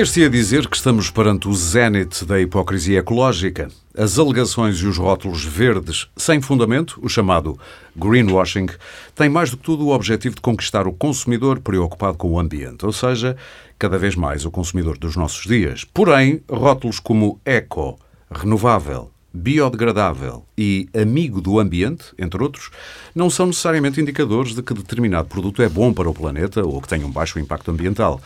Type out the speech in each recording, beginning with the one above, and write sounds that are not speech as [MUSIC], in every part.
Poder-se-ia dizer que estamos perante o zénite da hipocrisia ecológica. As alegações e os rótulos verdes sem fundamento, o chamado greenwashing, têm mais do que tudo o objetivo de conquistar o consumidor preocupado com o ambiente, ou seja, cada vez mais o consumidor dos nossos dias. Porém, rótulos como eco, renovável, biodegradável e amigo do ambiente, entre outros, não são necessariamente indicadores de que determinado produto é bom para o planeta ou que tenha um baixo impacto ambiental.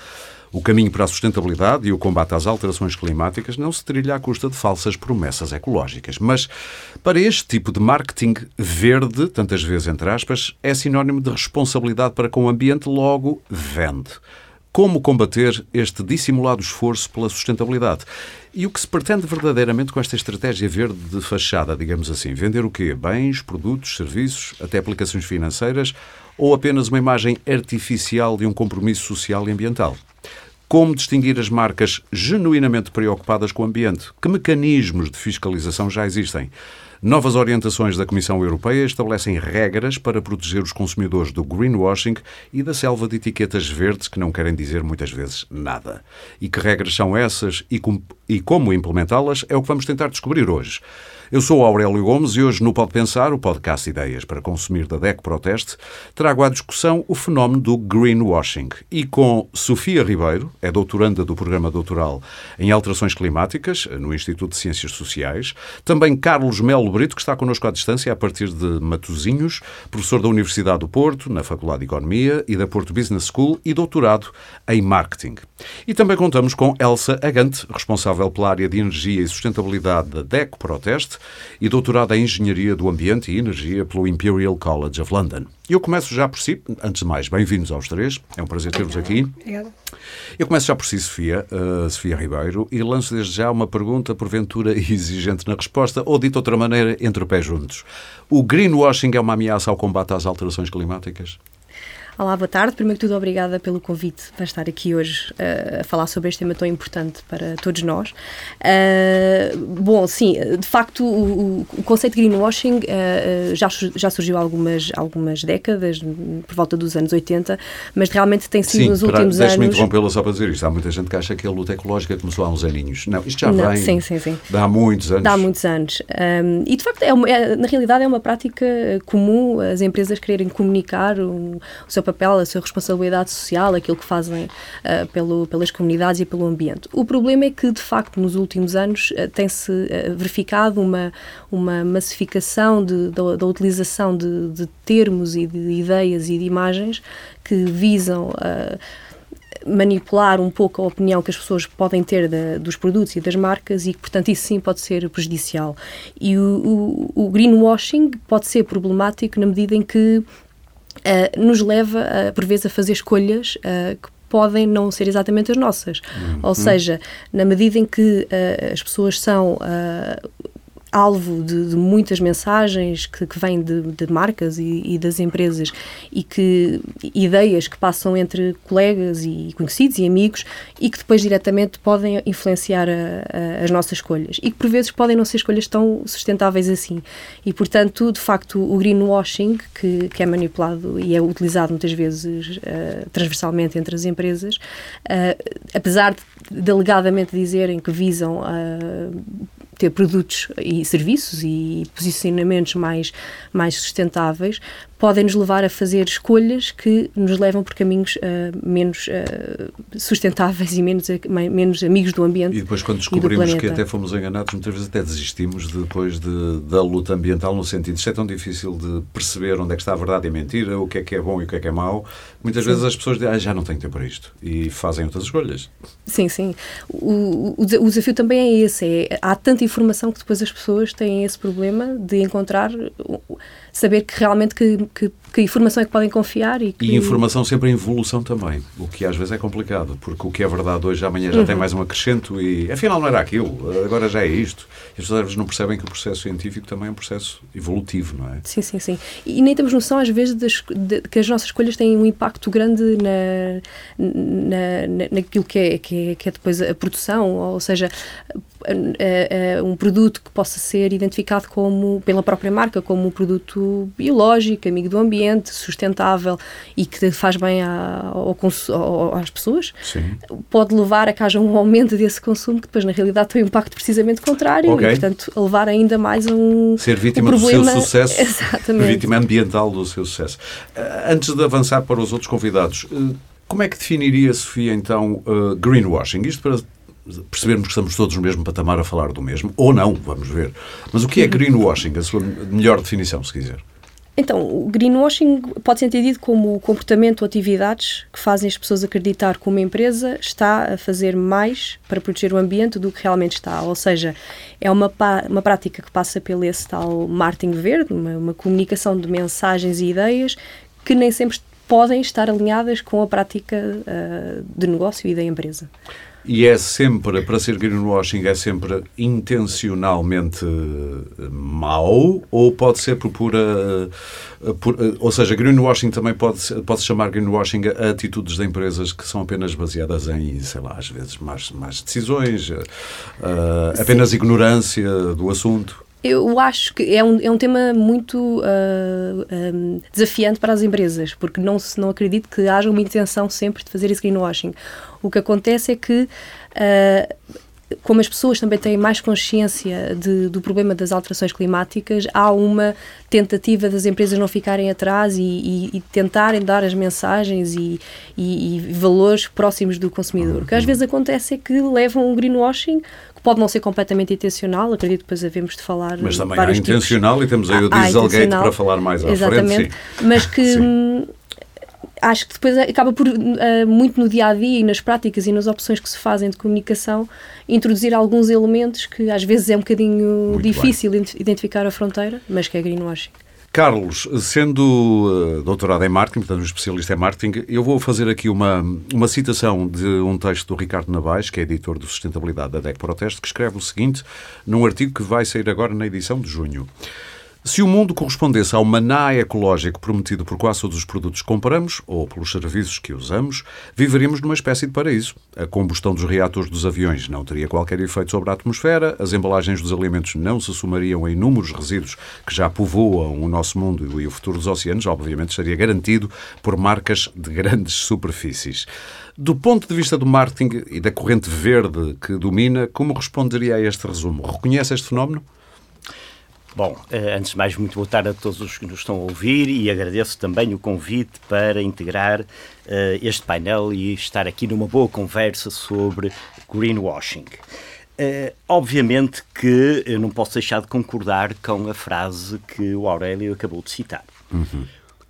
O caminho para a sustentabilidade e o combate às alterações climáticas não se trilha à custa de falsas promessas ecológicas. Mas para este tipo de marketing verde, tantas vezes entre aspas, é sinónimo de responsabilidade para com o ambiente, logo vende. Como combater este dissimulado esforço pela sustentabilidade? E o que se pretende verdadeiramente com esta estratégia verde de fachada, digamos assim? Vender o quê? Bens, produtos, serviços, até aplicações financeiras ou apenas uma imagem artificial de um compromisso social e ambiental? Como distinguir as marcas genuinamente preocupadas com o ambiente? Que mecanismos de fiscalização já existem? Novas orientações da Comissão Europeia estabelecem regras para proteger os consumidores do greenwashing e da selva de etiquetas verdes que não querem dizer muitas vezes nada. E que regras são essas e, com, e como implementá-las é o que vamos tentar descobrir hoje. Eu sou Aurélio Gomes e hoje no Pode Pensar, o podcast Ideias para Consumir da DEC Proteste, trago à discussão o fenómeno do greenwashing. E com Sofia Ribeiro, é doutoranda do programa doutoral em Alterações Climáticas, no Instituto de Ciências Sociais, também Carlos Melo Brito, que está connosco à distância a partir de Matosinhos, professor da Universidade do Porto, na Faculdade de Economia e da Porto Business School e doutorado em Marketing. E também contamos com Elsa Agante, responsável pela área de Energia e Sustentabilidade da DEC Proteste, e doutorada em Engenharia do Ambiente e Energia pelo Imperial College of London. Eu começo já por si, antes de mais, bem-vindos aos três, é um prazer ter-vos aqui. Obrigada. Eu começo já por si, Sofia, uh, Sofia Ribeiro, e lanço desde já uma pergunta, porventura [LAUGHS] exigente na resposta, ou dito de outra maneira, entre o pé juntos. O greenwashing é uma ameaça ao combate às alterações climáticas? Olá, boa tarde. Primeiro que tudo, obrigada pelo convite para estar aqui hoje uh, a falar sobre este tema tão importante para todos nós. Uh, bom, sim, de facto, o, o conceito de greenwashing uh, já, já surgiu há algumas, algumas décadas, por volta dos anos 80, mas realmente tem sido sim, nos últimos anos. Deixe-me interrompê-la só para dizer isto. Há muita gente que acha que a luta ecológica começou há uns aninhos. Não, isto já Não, vem. Sim, sim, sim. Dá muitos anos. Dá muitos anos. Um, e de facto, é, uma, é na realidade, é uma prática comum as empresas quererem comunicar o, o seu papel, a sua responsabilidade social, aquilo que fazem uh, pelo, pelas comunidades e pelo ambiente. O problema é que, de facto, nos últimos anos uh, tem-se uh, verificado uma, uma massificação de, da, da utilização de, de, termos e de ideias e de imagens que visam manipular um pouco a opinião que as pessoas podem ter de, dos produtos e das marcas e que, portanto, isso sim pode ser prejudicial. E o, o, o greenwashing pode ser problemático na medida em que uh, nos leva, uh, por vezes, a fazer escolhas uh, que podem não ser exatamente as nossas. Uhum. Ou seja, na medida em que as pessoas são alvo de, de, muitas mensagens que, que vêm de, de marcas e, e, das empresas e que ideias que passam entre colegas e conhecidos e amigos e que depois diretamente podem influenciar a, a, as nossas escolhas e que por vezes podem não ser escolhas tão sustentáveis assim. E portanto de facto o greenwashing que, que é manipulado e é utilizado muitas vezes uh, transversalmente entre as empresas uh, apesar de alegadamente dizerem que visam uh, ter produtos e serviços e posicionamentos mais, mais sustentáveis, podem nos levar a fazer escolhas que nos levam por caminhos uh, menos uh, sustentáveis e menos, menos amigos do ambiente. E depois, quando descobrimos que até fomos enganados, muitas vezes até desistimos depois de, da luta ambiental, no sentido de é tão difícil de perceber onde é que está a verdade e a mentira, o que é que é bom e o que é que é mau. Muitas sim. vezes as pessoas dizem, ah, já não tenho tempo para isto, e fazem outras escolhas. Sim, sim. O, o, o desafio também é esse: é, há tanta informação que depois as pessoas têm esse problema de encontrar saber que realmente que, que, que informação é que podem confiar e que... E informação sempre em evolução também, o que às vezes é complicado, porque o que é verdade hoje, amanhã já uhum. tem mais um acrescento e afinal não era aquilo, agora já é isto. E as pessoas às vezes não percebem que o processo científico também é um processo evolutivo, não é? Sim, sim, sim. E nem temos noção às vezes das, de, que as nossas escolhas têm um impacto grande na, na, na, naquilo que é, que, é, que é depois a produção, ou seja, um produto que possa ser identificado como, pela própria marca, como um produto biológico, amigo do ambiente, sustentável e que faz bem ao, ao, às pessoas, Sim. pode levar a que haja um aumento desse consumo que depois, na realidade, tem um impacto precisamente contrário okay. e, portanto, levar ainda mais a um. Ser vítima um problema... do seu sucesso. [LAUGHS] Exatamente. Vítima ambiental do seu sucesso. Antes de avançar para os outros convidados, como é que definiria, Sofia, então, uh, greenwashing? Isto para percebermos que estamos todos no mesmo patamar a falar do mesmo, ou não, vamos ver. Mas o que é greenwashing, a sua melhor definição, se quiser? Então, o greenwashing pode ser entendido como o comportamento ou atividades que fazem as pessoas acreditar que uma empresa está a fazer mais para proteger o ambiente do que realmente está. Ou seja, é uma, uma prática que passa pelo esse tal marketing verde, uma, uma comunicação de mensagens e ideias que nem sempre podem estar alinhadas com a prática uh, de negócio e da empresa. E é sempre, para ser greenwashing, é sempre intencionalmente eh, mau ou pode ser por pura. Eh, por, ou seja, greenwashing também pode, pode se chamar greenwashing a atitudes de empresas que são apenas baseadas em, sei lá, às vezes más, más decisões, uh, apenas ignorância do assunto. Eu acho que é um, é um tema muito uh, ah, um, desafiante para as empresas, porque não, se, não acredito que haja uma intenção sempre de fazer esse greenwashing. O que acontece é que, uh, como as pessoas também têm mais consciência de, do problema das alterações climáticas, há uma tentativa das empresas não ficarem atrás e, e, e tentarem dar as mensagens e, e, valores próximos do consumidor. O que às vezes acontece é que levam um greenwashing Pode não ser completamente intencional, acredito que depois devemos de falar. Mas também há intencional tipos. e temos aí o Dieselgate para falar mais à Exatamente, frente. Exatamente, mas que. Hum, acho que depois acaba por, uh, muito no dia a dia e nas práticas e nas opções que se fazem de comunicação, introduzir alguns elementos que às vezes é um bocadinho muito difícil bem. identificar a fronteira, mas que é greenwashing. Carlos, sendo uh, doutorado em marketing, portanto um especialista em marketing, eu vou fazer aqui uma, uma citação de um texto do Ricardo Navais, que é editor de sustentabilidade da DEC Proteste, que escreve o seguinte num artigo que vai sair agora na edição de junho. Se o mundo correspondesse ao maná ecológico prometido por quase todos os produtos que compramos ou pelos serviços que usamos, viveríamos numa espécie de paraíso. A combustão dos reatores dos aviões não teria qualquer efeito sobre a atmosfera, as embalagens dos alimentos não se somariam a inúmeros resíduos que já povoam o nosso mundo e o futuro dos oceanos, obviamente estaria garantido por marcas de grandes superfícies. Do ponto de vista do marketing e da corrente verde que domina, como responderia a este resumo? Reconhece este fenómeno? Bom, eh, antes de mais, muito boa tarde a todos os que nos estão a ouvir e agradeço também o convite para integrar uh, este painel e estar aqui numa boa conversa sobre greenwashing. Uh, obviamente que eu não posso deixar de concordar com a frase que o Aurélio acabou de citar. Uhum.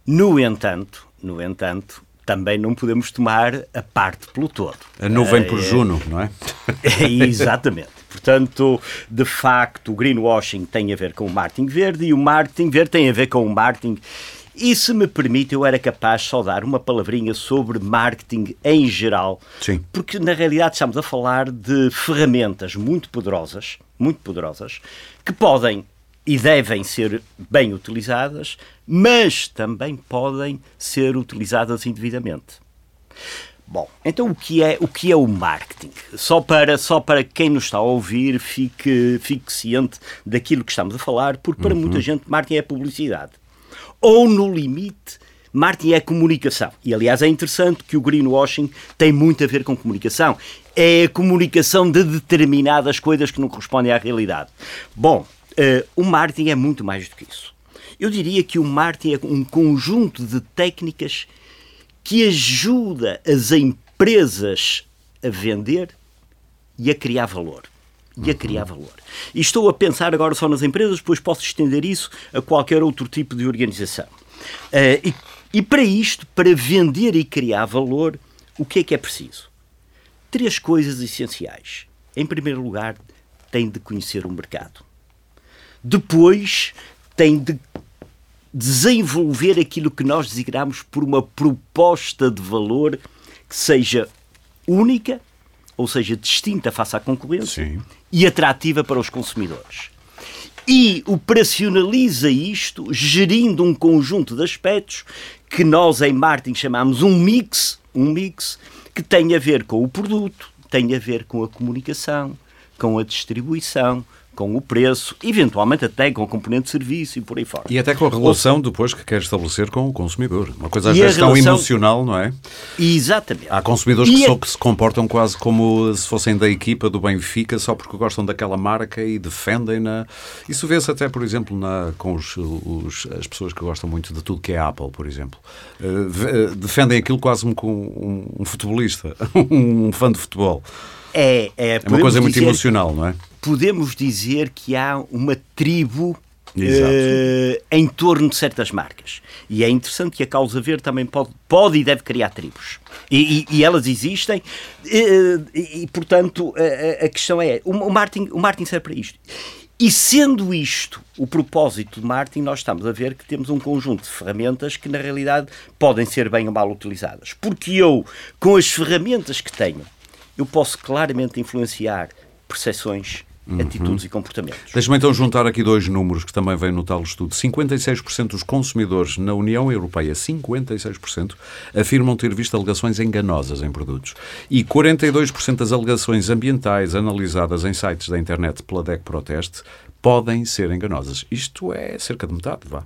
No entanto, no entanto, também não podemos tomar a parte pelo todo. A nuvem uh, por Juno, não é? [LAUGHS] exatamente. Portanto, de facto, o greenwashing tem a ver com o marketing verde e o marketing verde tem a ver com o marketing. E se me permite, eu era capaz de só dar uma palavrinha sobre marketing em geral, Sim. porque na realidade estamos a falar de ferramentas muito poderosas, muito poderosas, que podem e devem ser bem utilizadas, mas também podem ser utilizadas indevidamente. Bom, então o que é o que é o marketing? Só para só para quem nos está a ouvir fique fique ciente daquilo que estamos a falar, porque para uhum. muita gente marketing é publicidade. Ou no limite marketing é comunicação. E aliás é interessante que o greenwashing tem muito a ver com comunicação. É a comunicação de determinadas coisas que não correspondem à realidade. Bom, uh, o marketing é muito mais do que isso. Eu diria que o marketing é um conjunto de técnicas que ajuda as empresas a vender e a criar valor. E a criar valor. E estou a pensar agora só nas empresas, depois posso estender isso a qualquer outro tipo de organização. Uh, e, e para isto, para vender e criar valor, o que é que é preciso? Três coisas essenciais. Em primeiro lugar, tem de conhecer o mercado. Depois, tem de desenvolver aquilo que nós designamos por uma proposta de valor que seja única, ou seja, distinta face à concorrência Sim. e atrativa para os consumidores. E operacionaliza isto gerindo um conjunto de aspectos que nós em marketing chamamos um mix, um mix que tem a ver com o produto, tem a ver com a comunicação, com a distribuição, com o preço, eventualmente até com a componente de serviço e por aí fora. E até com a relação depois que quer estabelecer com o consumidor. Uma coisa às vezes tão relação... emocional, não é? Exatamente. Há consumidores que, a... só, que se comportam quase como se fossem da equipa do Benfica só porque gostam daquela marca e defendem-na. Isso vê-se até, por exemplo, na, com os, os, as pessoas que gostam muito de tudo que é Apple, por exemplo. Uh, defendem aquilo quase como um, um futebolista, [LAUGHS] um fã de futebol. É, é, é uma coisa muito emocional, não é? Podemos dizer que há uma tribo Uh, em torno de certas marcas. E é interessante que a Causa Verde também pode, pode e deve criar tribos. E, e, e elas existem, e, e, portanto a, a, questão é: o, o, Martin, o Martin serve para isto. E sendo isto o propósito de Martin, nós estamos a ver que temos um conjunto de ferramentas que na realidade podem ser bem ou mal utilizadas. Porque eu, com as ferramentas que tenho, eu posso claramente influenciar percepções Uhum. atitudes e comportamentos. Deixa-me então juntar aqui dois números que também vêm no tal estudo. 56% dos consumidores na União Europeia, 56%, afirmam ter visto alegações enganosas em produtos. E 42% das alegações ambientais analisadas em sites da internet pela DEC Proteste podem ser enganosas. Isto é cerca de metade, vá.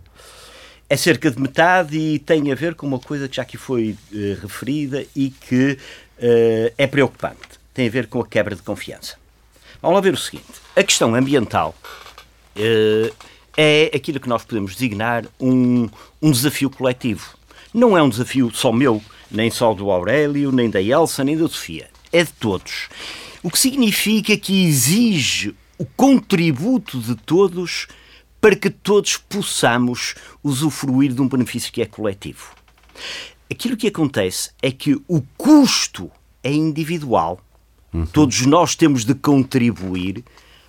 É cerca de metade e tem a ver com uma coisa que já aqui foi uh, referida e que uh, é preocupante. Tem a ver com a quebra de confiança. Vamos lá ver o seguinte: a questão ambiental uh, é aquilo que nós podemos designar um, um desafio coletivo. Não é um desafio só meu, nem só do Aurélio, nem da Elsa, nem da Sofia. É de todos. O que significa que exige o contributo de todos para que todos possamos usufruir de um benefício que é coletivo. Aquilo que acontece é que o custo é individual Uhum. Todos nós temos de contribuir,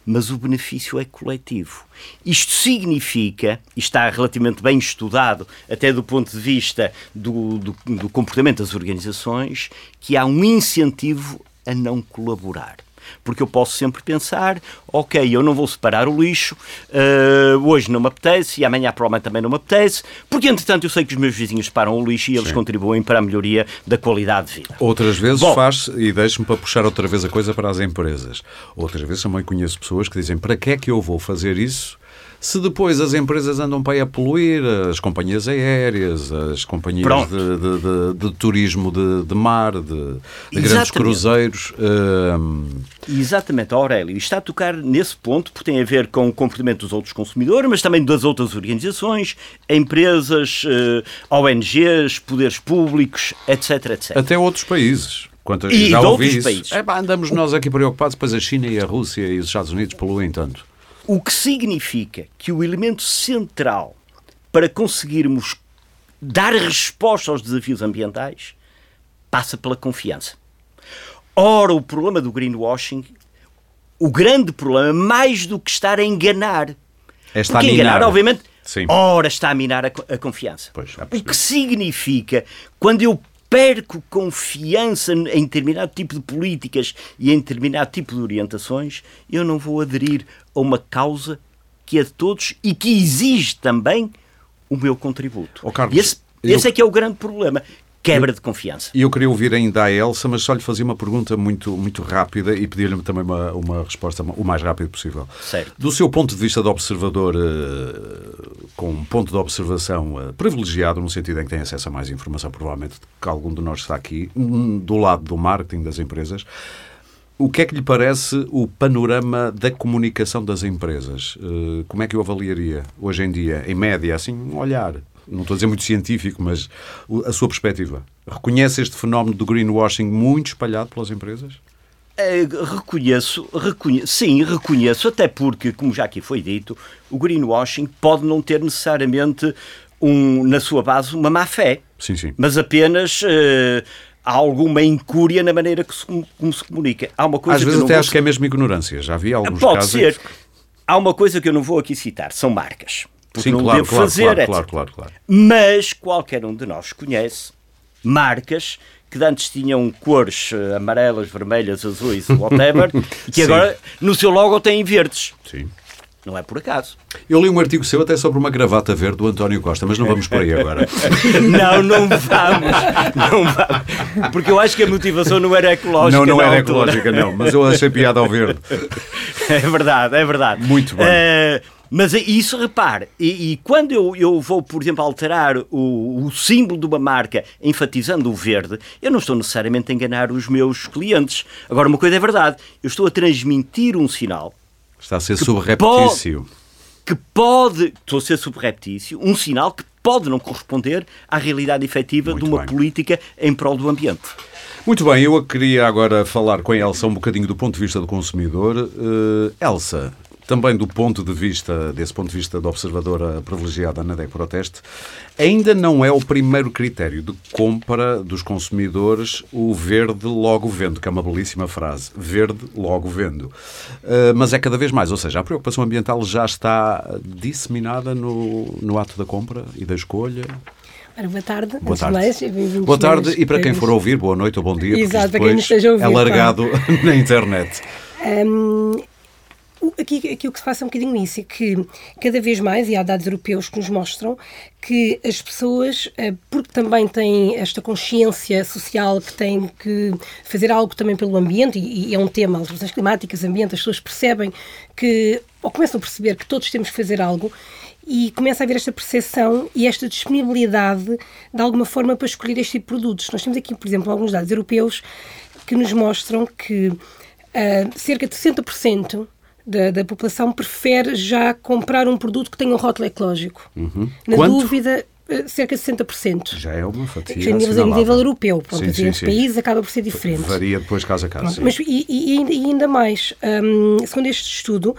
mas o benefício é coletivo. Isto significa, e está relativamente bem estudado, até do ponto de vista do, do, do comportamento das organizações, que há um incentivo a não colaborar porque eu posso sempre pensar, ok, eu não vou separar o lixo, uh, hoje não me apetece e amanhã provavelmente também não me apetece, porque entretanto eu sei que os meus vizinhos separam o lixo e eles Sim. contribuem para a melhoria da qualidade de vida. Outras vezes Bom, faz, e deixe-me para puxar outra vez a coisa para as empresas, outras vezes também conheço pessoas que dizem, para que é que eu vou fazer isso se depois as empresas andam para aí a poluir, as companhias aéreas, as companhias de, de, de, de, turismo de, mar, de, grandes cruzeiros. Hum... Exatamente, Aurélio. Está a tocar nesse ponto, porque tem a ver com o comportamento dos outros consumidores, mas também das outras organizações, empresas, eh, ONGs, poderes públicos, etc, etc. Até outros países. Quanto, e já ouvi isso. Países. É, pá, andamos nós aqui preocupados, depois a China e a Rússia e os Estados Unidos poluem tanto. O que significa que o elemento central para conseguirmos dar resposta aos desafios ambientais passa pela confiança. Ora, o problema do greenwashing, o grande problema, mais do que estar a enganar, é estar porque a enganar, obviamente, Sim. ora está a minar a, a confiança. Pois, o que significa, quando eu perco confiança em determinado tipo de políticas e em determinado tipo de orientações, eu não vou aderir a uma causa que é de todos e que exige também o meu contributo. Oh, Carlos, esse, eu... esse é que é o grande problema quebra de confiança. E eu queria ouvir ainda a Elsa, mas só lhe fazia uma pergunta muito, muito rápida e pedir-lhe também uma, uma resposta o mais rápido possível. Certo. Do seu ponto de vista de observador, uh, com um ponto de observação uh, privilegiado, no sentido em que tem acesso a mais informação, provavelmente, que algum de nós está aqui, do lado do marketing das empresas, o que é que lhe parece o panorama da comunicação das empresas? Uh, como é que o avaliaria hoje em dia, em média, assim, um olhar? Não estou a dizer muito científico, mas a sua perspectiva. Reconhece este fenómeno do greenwashing muito espalhado pelas empresas? É, reconheço, reconheço, sim, reconheço, até porque, como já aqui foi dito, o greenwashing pode não ter necessariamente um, na sua base uma má fé, sim, sim. mas apenas uh, há alguma incúria na maneira que se, como se comunica. Há uma coisa Às vezes até acho que é mesmo ignorância, já vi alguns pode casos. Pode ser. Há uma coisa que eu não vou aqui citar, são marcas porque Sim, não claro, devo claro, fazer, claro, claro, claro, claro. Mas qualquer um de nós conhece marcas que antes tinham cores eh, amarelas, vermelhas, azuis, [LAUGHS] whatever, e que agora no seu logo têm verdes. Sim. Não é por acaso. Eu li um artigo seu até sobre uma gravata verde do António Costa, mas não vamos por aí agora. [LAUGHS] não, não vamos. Não vamos. Porque eu acho que a motivação não era ecológica. Não, não era altura. ecológica, não. Mas eu achei piada ao verde. [LAUGHS] É verdade, é verdade. Muito bem. Uh, mas é isso, repare, e, e, quando eu, eu vou, por exemplo, alterar o, o, símbolo de uma marca enfatizando o verde, eu não estou necessariamente a enganar os meus clientes. Agora, uma coisa é verdade, eu estou a transmitir um sinal. Está a ser subreptício. Que pode, estou a ser subreptício, um sinal que pode não corresponder à realidade efetiva Muito de uma bem. política em prol do ambiente. Muito bem, eu queria agora falar com a Elsa um bocadinho do ponto de vista do consumidor. Uh, Elsa, também do ponto de vista, desse ponto de vista da observadora privilegiada na DEC Proteste, ainda não é o primeiro critério de compra dos consumidores o verde logo vendo, que é uma belíssima frase. Verde logo vendo. Uh, mas é cada vez mais, ou seja, a preocupação ambiental já está disseminada no, no ato da compra e da escolha. boa tarde. Boa tarde. Mais, boa tarde e para quem for ouvir, boa noite ou bom dia. Exato, para quem esteja a ouvir. É largado claro. [LAUGHS] na internet. Um, aqui, aqui o que se passa é um bocadinho isso, é que cada vez mais, e há dados europeus que nos mostram, que as pessoas, eh, porque também têm esta consciência social que têm que fazer algo também pelo ambiente, e, é um tema, alterações climáticas, ambiente, as pessoas percebem que, ou começam a perceber que todos temos que fazer algo, e começa a haver esta percepção e esta disponibilidade de alguma forma para escolher este tipo de produtos. Nós temos aqui, por exemplo, alguns dados europeus que nos mostram que uh, cerca de 60% da, da, população prefere já comprar um produto que tenha um rótulo ecológico. Uhum. Na Quanto? dúvida, eh, cerca de 60%. Já é uma fatia. A nível, a nível europeu. Pronto, sim, sim, sim. países acaba por ser diferente. Varia depois caso a caso. Mas, e, e, e, ainda mais, um, segundo este estudo,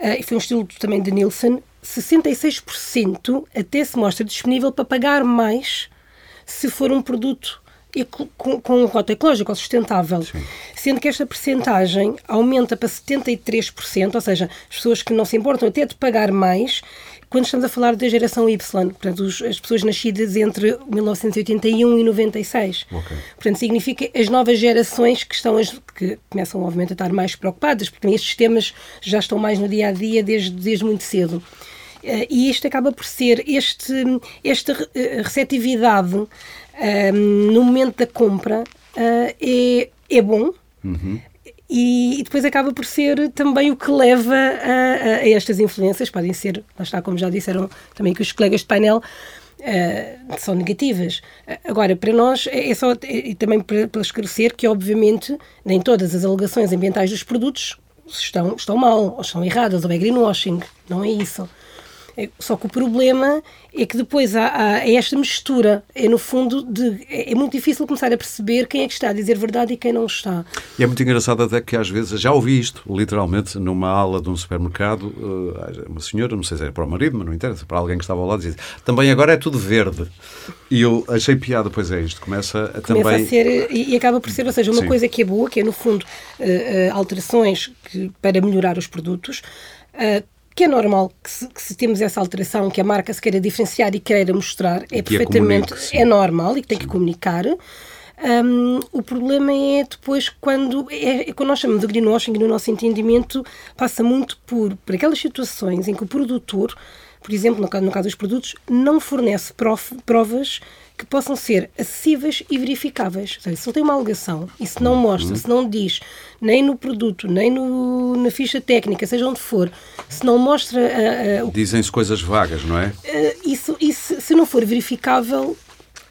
uh, foi um estudo também de Nielsen, 66% até se mostra disponível para pagar mais se for um produto com, com um rota ecológico ou sustentável. Sim. Sendo que esta percentagem aumenta para 73%, ou seja, as pessoas que não se importam até de pagar mais, quando estamos a falar da geração Y, portanto, os, as pessoas nascidas entre 1981 e 96. Okay. Portanto, significa as novas gerações que estão que começam, obviamente, a estar mais preocupadas, porque estes temas já estão mais no dia a dia desde, desde muito cedo. Uh, e isto acaba por ser este, esta eh, receptividade no momento da compra uh, é, é bom. Uhum. E, e, depois acaba por ser também o que leva a, a, estas influências. Podem ser, lá está, como já disseram também que os colegas de painel, Uh, são negativas. Agora, para nós, é, é só e também para, para esclarecer que, obviamente, nem todas as alegações ambientais dos produtos estão, estão mal, ou estão erradas, ou é greenwashing. Não é isso. É, só que o problema é que depois há, há é esta mistura. É, no fundo, de, é, é, muito difícil começar a perceber quem é que está a dizer verdade e quem não está. E é muito engraçado até que às vezes, já ouvi isto, literalmente, numa aula de um supermercado, eh, uma senhora, não sei se era para o marido, mas não interessa, para alguém que estava ao lado, dizia também agora é tudo verde. E eu achei piada, pois é, isto começa a começa também... A ser, e acaba por ser, ou seja, uma Sim. coisa que é boa, que é, no fundo, uh, uh, alterações que, para melhorar os produtos, uh, que é normal que se, que se, temos essa alteração, que a marca se queira diferenciar e queira mostrar, é perfeitamente é normal e que tem sim. que comunicar. Um, o problema é depois quando, é, é, quando nós chamamos de greenwashing, no nosso entendimento, passa muito por, por aquelas situações em que o produtor, por exemplo, no caso, no caso dos produtos, não fornece provas que possam ser acessíveis e verificáveis. Seja, se não tem uma alegação e se não mostra, uhum. se não diz, nem no produto, nem no, na ficha técnica, seja onde for, se não mostra. Uh, uh, Dizem-se coisas vagas, não é? Uh, isso, isso, se não for verificável,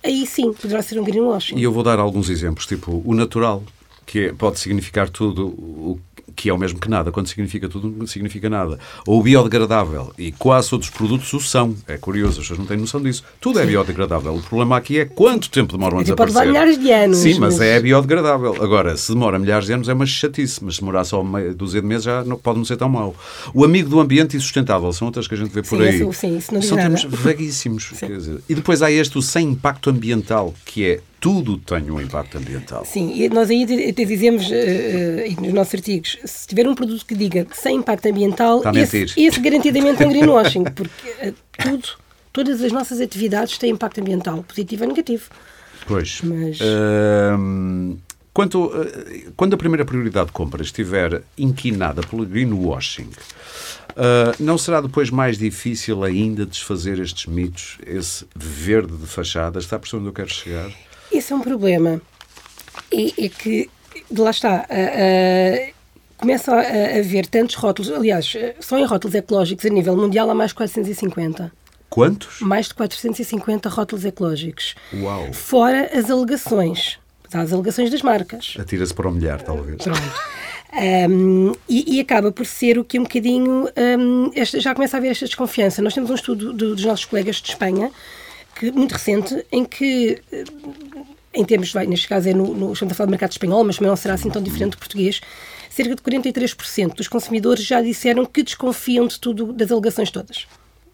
aí sim poderá ser um greenwashing. E eu vou dar alguns exemplos, tipo o natural, que é, pode significar tudo o que é o mesmo que nada. Quando significa tudo, não significa nada. Ou biodegradável. E quase todos os produtos o são. É curioso, as pessoas não têm noção disso. Tudo é biodegradável. O problema aqui é quanto tempo demoram a desaparecer. Pode levar milhares de anos. Sim, mas, mas, é biodegradável. Agora, se demora milhares de anos é uma chatice, mas se demorar só meia dúzia de meses já não, pode não ser tão mau. O amigo do ambiente e sustentável são outras que a gente vê por sim, aí. Isso, sim, isso não são nada. termos vaguíssimos. Dizer, e depois há este, o sem impacto ambiental, que é tudo tem um impacto ambiental. Sim, e nós aí até dizemos uh, uh, nos nossos artigos, se tiver um produto que diga sem impacto ambiental, esse, esse, garantidamente é um greenwashing, [LAUGHS] porque uh, tudo, todas as nossas atividades têm impacto ambiental, positivo ou negativo. Pois. Mas... Uh, quanto, quando a primeira prioridade de compra estiver inquinada pelo greenwashing, Uh, não será depois mais difícil ainda desfazer estes mitos, esse verde de fachada? Está a perceber onde eu quero chegar? Esse é um problema. É, é que, lá está, uh, uh, começa a haver tantos rótulos, aliás, só em rótulos ecológicos a nível mundial há mais de 450. Quantos? Mais de 450 rótulos ecológicos. Uau! Fora as alegações. As alegações das marcas. Atira-se para o milhar, talvez. Pronto. Um, e, e, acaba por ser o que um bocadinho. Um, esta, já começa a haver esta desconfiança. Nós temos um estudo do, dos nossos colegas de Espanha, que, muito recente, em que, em termos, vai, neste caso é no, no, estamos a falar do mercado espanhol, mas também não será assim tão diferente do português, cerca de 43% dos consumidores já disseram que desconfiam de tudo, das alegações todas.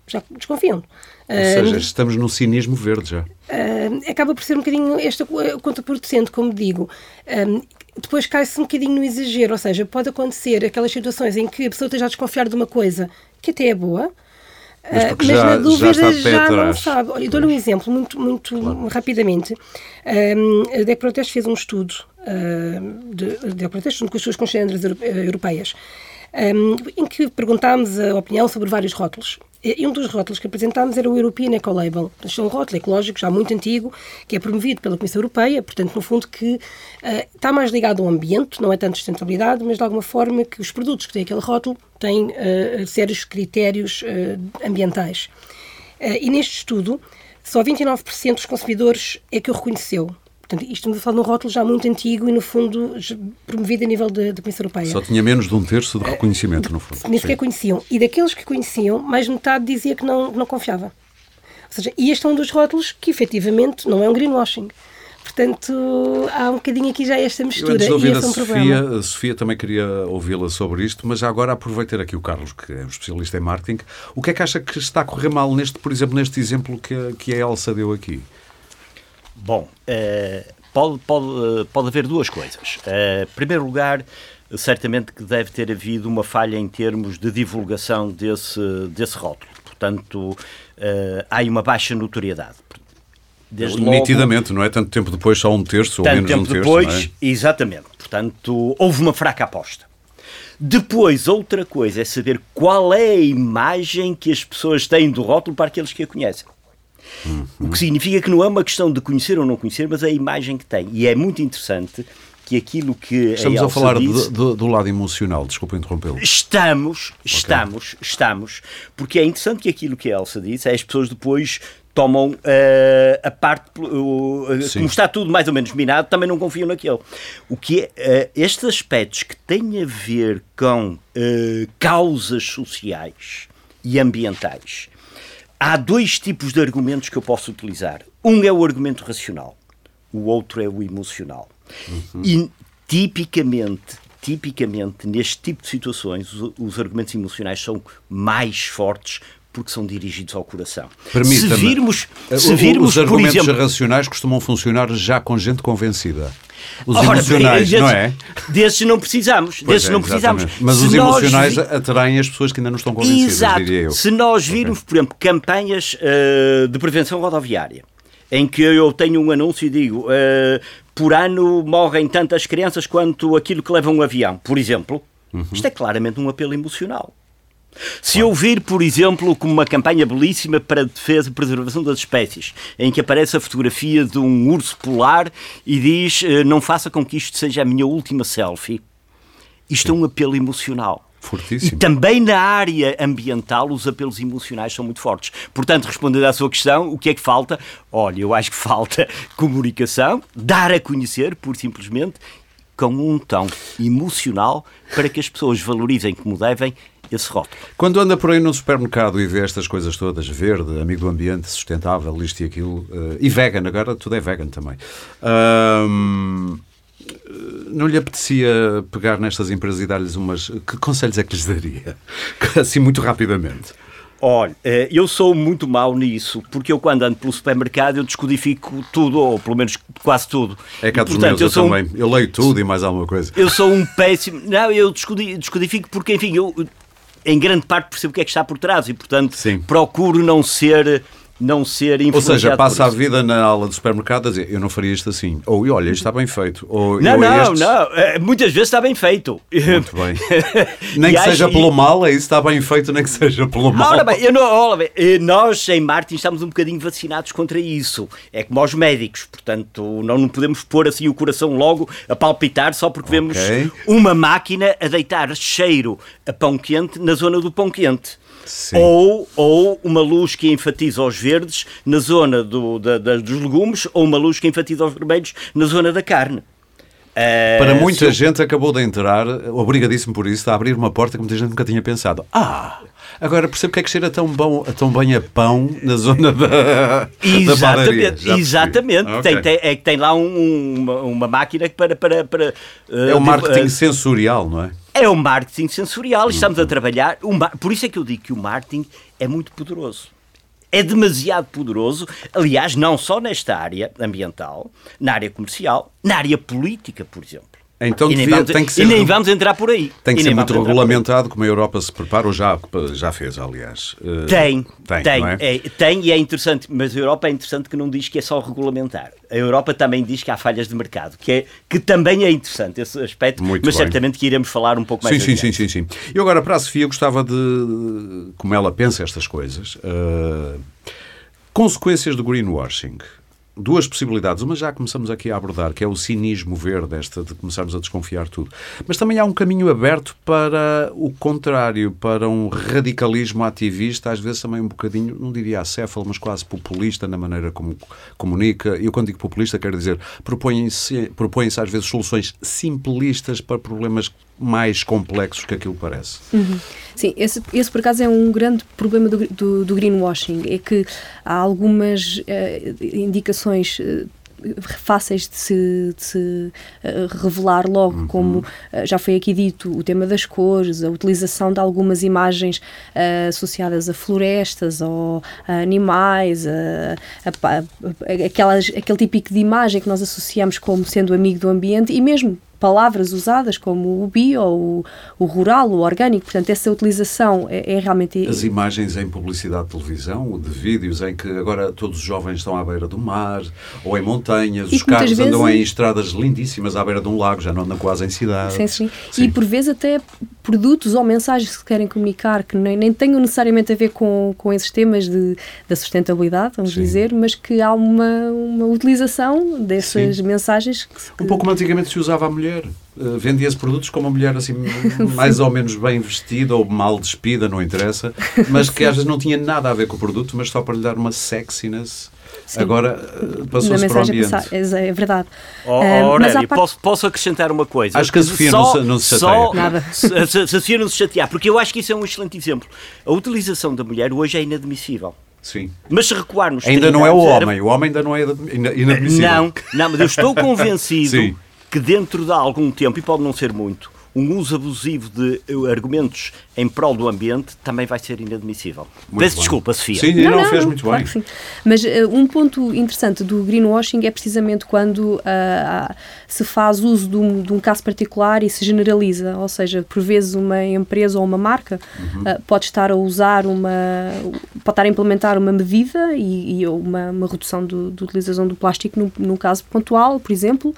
Já desconfiam. Ou seja, estamos num cinismo verde já. Uh, acaba por ser um bocadinho esta contraproducente, como digo. Um, depois cai-se um bocadinho no exagero, ou seja, pode acontecer aquelas situações em que a pessoa esteja a desconfiar de uma coisa que até é boa, mas, uh, mas já, na dúvida já, já não sabe. Olha, dou-lhe um exemplo muito, muito claro. rapidamente. Um, a DEC Proteste fez um estudo, uh, de, a DEC Proteste, junto com as suas consciências europeias, um, em que perguntámos a opinião sobre vários rótulos. E um dos rótulos que apresentámos era o European Eco Label. Este é um rótulo ecológico já muito antigo, que é promovido pela Comissão Europeia, portanto, no fundo, que uh, está mais ligado ao ambiente, não é tanto sustentabilidade, mas de alguma forma que os produtos que têm aquele rótulo têm uh, sérios critérios uh, ambientais. e neste estudo, só 29% dos consumidores é que o reconheceu. Portanto, isto estamos a falar de um rótulo já muito antigo e, no fundo, promovido a nível da Comissão Europeia. Só tinha menos de um terço de reconhecimento, no fundo. Nem sequer conheciam. E daqueles que conheciam, mais metade dizia que não, não confiava. Ou seja, e este é um dos rótulos que, efetivamente, não é um greenwashing. Portanto, há um bocadinho aqui já esta mistura Eu, e esse é um Sofia, problema. A Sofia também queria ouvi-la sobre isto, mas já agora aproveitar aqui o Carlos, que é um especialista em marketing. O que é que acha que está a correr mal, neste, por exemplo, neste exemplo que, que a Elsa deu aqui? Bom, uh, pode, pode, pode haver duas coisas. Uh, em primeiro lugar, certamente que deve ter havido uma falha em termos de divulgação desse, desse rótulo. Portanto, uh, há aí uma baixa notoriedade. Desde Nitidamente, logo, não é? Tanto tempo depois, só um terço ou menos tempo um terço. depois, é? exatamente. Portanto, houve uma fraca aposta. Depois, outra coisa é saber qual é a imagem que as pessoas têm do rótulo para aqueles que a conhecem. Uhum. O que significa que não é uma questão de conhecer ou não conhecer, mas é a imagem que tem. E é muito interessante que aquilo que estamos a, a falar do, do, lado emocional, desculpa interrompê-lo. Estamos, okay. estamos, estamos, porque é interessante que aquilo que a Elsa disse, é as pessoas depois tomam uh, a parte, uh, como está tudo mais ou menos minado, também não confiam naquele. O que é, uh, estes aspectos que têm a ver com causas sociais e ambientais há dois tipos de argumentos que eu posso utilizar. Um é o argumento racional, o outro é o emocional. Uhum. E tipicamente, tipicamente, neste tipo de situações, os, os argumentos emocionais são mais fortes porque são dirigidos ao coração. Se virmos, se virmos os argumentos exemplo, racionais costumam funcionar já com gente convencida. Os Ora, emocionais, desses, não é? Desses não precisamos. Pois desses é, não precisamos. Mas Se os emocionais vi... atraem as pessoas que ainda não estão convencidas, Exato. diria eu. Se nós virmos, okay. por exemplo, campanhas uh, de prevenção rodoviária, em que eu tenho um anúncio e digo uh, por ano morrem tantas crianças quanto aquilo que leva um avião, por exemplo, uhum. isto é claramente um apelo emocional. Se eu vir, por exemplo, como uma campanha belíssima para a defesa e preservação das espécies, em que aparece a fotografia de um urso polar e diz eh, não faça com que isto seja a minha última selfie, isto é um apelo emocional. Fortíssimo. E também na área ambiental os apelos emocionais são muito fortes. Portanto, respondendo à sua questão, o que é que falta? Olha, eu acho que falta [LAUGHS] comunicação, dar a conhecer, por simplesmente, com um tom emocional para que as pessoas valorizem como devem esse rótulo. Quando anda por aí no supermercado e vê estas coisas todas, verde, amigo do ambiente, sustentável, isto e aquilo, uh, e vegan, agora tudo é vegan também. Uh, não lhe apetecia pegar nestas empresas e dar-lhes umas. Que conselhos é que lhes daria? [LAUGHS] Assim, muito rapidamente. Olha, eh, eu sou muito mau nisso, porque eu quando ando pelo supermercado eu descodifico tudo, ou pelo menos quase tudo. É cá dos meus, eu, eu também. Um... Eu leio tudo e mais alguma coisa. Eu sou um péssimo... Não, eu descodifico porque, enfim, eu em grande parte percebo o que é que está por trás e, portanto, Sim. procuro não ser não ser Ou seja, passa a vida na aula do supermercado a dizer eu não faria isto assim. Ou olha, isto está bem feito. Ou, Não, não, não. Eh, Muitas vezes está bem feito. Muito [LAUGHS] bem. Nem que seja pelo mal, é isso está bem feito, nem que seja pelo mal. Ora bem, eu não, ora bem, eh, nós em Martin estamos um bocadinho vacinados contra isso. É como aos médicos, portanto, não, não podemos pôr assim o coração logo a palpitar só porque vemos uma máquina a deitar cheiro a pão quente na zona do pão quente. Sim. Ou, ou uma luz que enfatiza os verdes na zona do, da- da- dos legumes, ou uma luz que enfatiza os vermelhos na zona da carne. Eh, Para muita se- gente acabou de entrar, obrigadíssimo por isso, a abrir uma porta que muita gente nunca tinha pensado. Ah, agora percebo porque é que cheira tão, bom, tão bem a pão na zona da, [LAUGHS] da padaria. Exatamente, percebi. exatamente. Ok. Tem, tem- é que tem lá um- uma, uma máquina para. para, para eh, É o de- marketing eh, sensorial, não é? É o marketing sensorial. Estamos Uhum. a trabalhar. ma- por isso é que eu digo que o marketing é muito poderoso. É demasiado poderoso, aliás, não só nesta área ambiental, na área comercial, na área política, por exemplo. Então e nem, devia- vamos, tem que ser- e nem vamos entrar por aí. Tem que ser muito regulamentado, como a Europa se prepara, ou já, já fez, aliás. Eh, Tem, Tem, tem, é? é, tem e é interessante, mas a Europa é interessante que não diz que é só regulamentar. A Europa também diz que há falhas de mercado, que, é, que também é interessante esse aspecto, Muito mas bem. certamente que iremos falar um pouco mais Sim, sim, adiante. sim, sim, sim. E agora para a Sofia, gostava de, como ela pensa estas coisas, eh, consequências do greenwashing. Duas possibilidades. Uma já começamos aqui a abordar, que é o cinismo verde, esta de começarmos a desconfiar tudo. Mas também há um caminho aberto para o contrário, para um radicalismo ativista, às vezes também um bocadinho, não diria acéfalo, mas quase populista na maneira como comunica. E eu quando digo populista quero dizer, propõem-se propõem às vezes soluções simplistas para problemas mais complexos que aquilo parece. Sim, esse, esse por acaso é um grande problema do, do, do greenwashing, é que há algumas eh, indicações eh, fáceis de se, de se, eh, revelar logo, como eh, já foi aqui dito, o tema das cores, a utilização de algumas imagens eh, associadas a florestas ou a animais, a, a a- aquelas, aquele típico de imagem que nós associamos como sendo amigo do ambiente e mesmo palavras usadas como o bio, o, o rural, o orgânico, portanto essa utilização é, é realmente... As imagens em publicidade de televisão, de vídeos em que agora todos os jovens estão à beira do mar ou em montanhas, E os carros andam vezes- em estradas lindíssimas à beira de um lago, já não andam quase em cidade. Sim, sim. Sim. E por vezes até produtos ou mensagens que querem comunicar que nem, nem tenham necessariamente a ver com, com esses temas de, da sustentabilidade, vamos Sim. dizer, mas que há uma, uma utilização dessas mensagens que, Um pouco como antigamente se usava a mulher. Uh, Vendia-se produtos com uma mulher assim [LAUGHS] mais ou menos bem vestida ou mal despida, não interessa, mas que às vezes não tinha nada a ver com o produto, mas só para lhe dar uma sexiness. Sim. Agora na passou-se para o ambiente. passar, é, verdade. Oh, Ah, oh, Aurélia, parte- posso, posso acrescentar uma coisa? Acho que a Sofia não se- não se só, chateia. Nada. Se, [LAUGHS] se- se a Sofia não se chatear, porque eu acho que isso é um excelente exemplo. A utilização da mulher hoje é inadmissível. Sim. Mas se recuarmos. Ainda 30 não é o anos, era- homem, o homem ainda não é ina- inadmissível. Não, não, mas eu estou [LAUGHS] convencido Sim. Que dentro de algum tempo, e pode não ser muito, um uso abusivo de argumentos em prol do ambiente também vai ser inadmissível. Muito Peço bem. desculpa, Sofia. Sim, não, fez muito claro bem. sim. Mas eh, um ponto interessante do greenwashing é precisamente quando ah, se faz uso de um, de um caso particular e se generaliza, ou seja, por vezes uma empresa ou uma marca Uhum. ah, pode estar a usar uma, pode estar a implementar uma medida e, e uma, uma redução do, da utilização do plástico num, num caso pontual, por exemplo,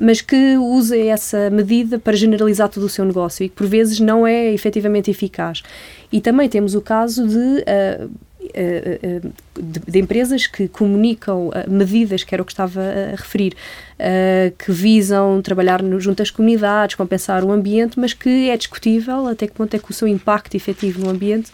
mas que usa essa medida para generalizar todo o seu negócio e que por vezes não é efetivamente eficaz. E também temos o caso de, ah, de, de empresas que comunicam medidas, que era o que estava a referir, que visam trabalhar no, junto às comunidades, compensar o ambiente, mas que é discutível até que ponto é que o seu impacto efetivo no ambiente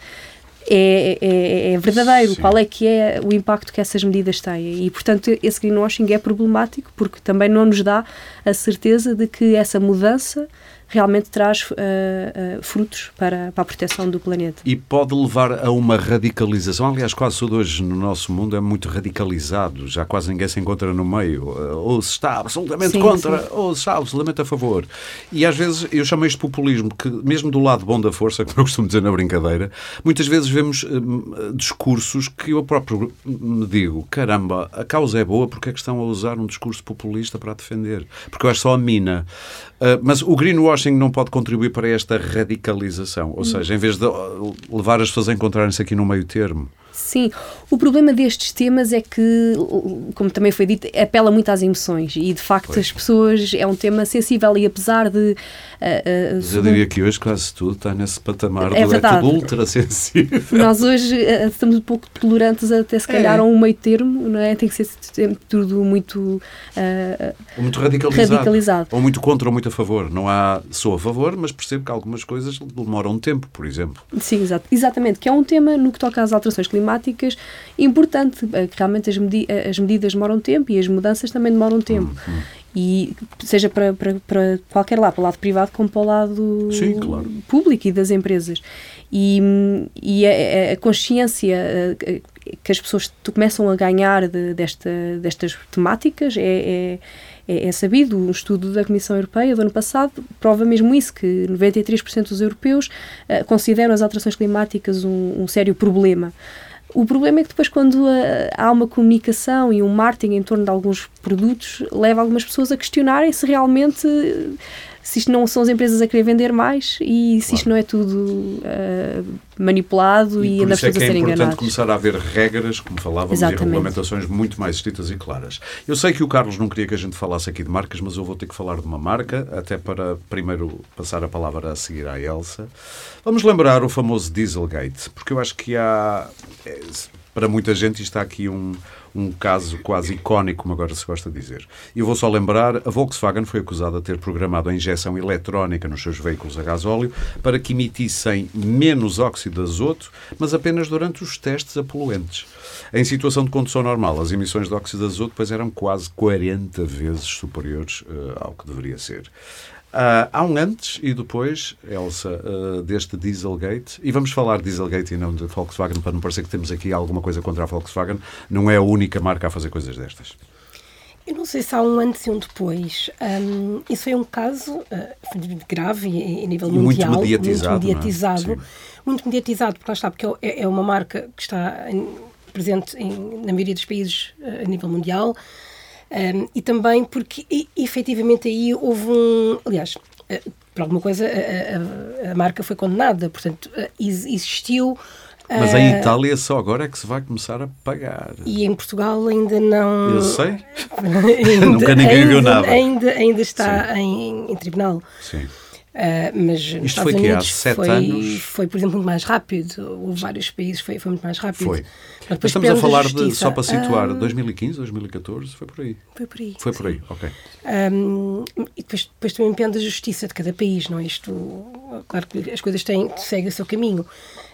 é, é, é verdadeiro, Sim. qual é que é o impacto que essas medidas têm. E, portanto, esse greenwashing é problemático porque também não nos dá a certeza de que essa mudança realmente traz ah, ah, frutos para, para a proteção do planeta. E pode levar a uma radicalização. Aliás, quase tudo hoje no nosso mundo é muito radicalizado. Já quase ninguém se encontra no meio. Ou se está absolutamente Sim, contra, sim. ou se está absolutamente a favor. E às vezes eu chamo isto de populismo, que mesmo do lado bom da força, [LAUGHS] como eu costumo dizer na brincadeira, muitas vezes vemos hum, discursos que eu próprio me digo: caramba, a causa é boa, porque é que estão a usar um discurso populista para a defender? Porque eu acho só a mina. Uh, mas o greenwashing não pode contribuir para esta radicalização. Ou seja, em vez de uh, levar as pessoas a encontrarem-se aqui no meio termo, Sim, o problema destes temas é que, como também foi dito, apela muito às emoções e de facto pois. as pessoas é um tema sensível e apesar de. Uh, uh, eu diria que hoje quase tudo está nesse patamar é do verdade. tudo ultra sensível. Nós hoje uh, estamos um pouco tolerantes até se calhar é. a um meio termo, não é? Tem que ser tudo muito. ou muito radicalizado, radicalizado. Ou muito contra ou muito a favor. Não há. Sou a favor, mas percebo que algumas coisas demoram um tempo, por exemplo. Sim, exato, exatamente. Que é um tema no que toca às alterações climáticas importante, eh, que realmente as, medi eh, as, medidas demoram tempo e as mudanças também demoram tempo. Uhum. E seja para, para, para, qualquer lado, para o lado privado como para o lado Sim, claro. público e das empresas. E, e a, a, consciência eh, que as pessoas começam a ganhar de, desta, destas temáticas é, é, é, sabido. Um estudo da Comissão Europeia do ano passado prova mesmo isso, que 93% dos europeus uh, consideram as alterações climáticas um, um sério problema. O problema é que depois, quando uh, há uma comunicação e um marketing em torno de alguns produtos, leva algumas pessoas a questionarem se realmente se isto não são as empresas a querer vender mais e se claro. isto não é tudo uh, manipulado e, e pessoas é a serem enganadas. É importante começar a haver regras, como falávamos, Exatamente. e regulamentações muito mais estritas e claras. Eu sei que o Carlos não queria que a gente falasse aqui de marcas, mas eu vou ter que falar de uma marca, até para primeiro passar a palavra a seguir à Elsa. Vamos lembrar o famoso Dieselgate, porque eu acho que há, é, para muita gente, está aqui um um caso quase icónico, como agora se gosta de dizer. E vou só lembrar, a Volkswagen foi acusada de ter programado a injeção eletrónica nos seus veículos a gasóleo para que emitissem menos óxido de azoto, mas apenas durante os testes a poluentes. Em situação de condução normal, as emissões de óxido de azoto pois eram quase 40 vezes superiores uh, ao que deveria ser. Uh, há um antes e depois, Elsa, uh, deste Dieselgate, e vamos falar de Dieselgate e não de Volkswagen, para não parecer que temos aqui alguma coisa contra a Volkswagen, não é a única marca a fazer coisas destas. Eu não sei se há um antes e um depois. Um, isso foi um caso uh, grave a nível mundial. Muito mediatizado. Muito mediatizado, é? muito mediatizado porque lá está, porque é, é uma marca que está em, presente em, na maioria dos países a nível mundial. Um, e também porque, e, efetivamente, aí houve um. Aliás, uh, por alguma coisa, a, a, a, marca foi condenada, portanto, uh, existiu. Mas em uh, Itália só agora é que se vai começar a pagar. E em Portugal ainda não. Eu sei. [LAUGHS] ainda, Nunca ninguém ainda, viu nada. Ainda, ainda está em, em, tribunal. Sim. Uh, mas Isto foi que há sete foi, anos? Foi, por exemplo, muito mais rápido. Houve vários países, foi, foi muito mais rápido. Foi. Mas estamos a falar de, só para situar, um, 2015, 2014, foi por aí? Foi por aí. Foi por aí, ok. Um, e depois, depois também depende da justiça de cada país, não é? Isto, claro que as coisas têm, seguem o seu caminho.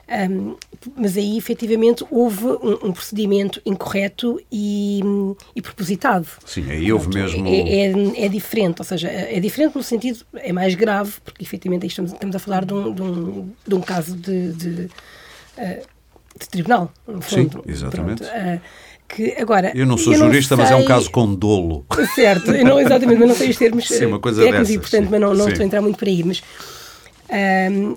Um, mas aí, efetivamente, houve um, um procedimento incorreto e, e, propositado. Sim, aí houve mesmo. É, é, é, diferente, ou seja, é diferente no sentido, é mais grave, porque efetivamente estamos, estamos a falar de um, de um, de um caso de, de, uh, de tribunal, no fundo. Sim, exatamente. Pronto, uh, que, agora, eu não sou eu jurista, não sei... mas é um caso com dolo. Certo, eu não, exatamente, mas não sei os termos Sim, uma coisa técnicos dessas, e, portanto, sim. mas não, não estou a entrar muito por aí. Mas, um,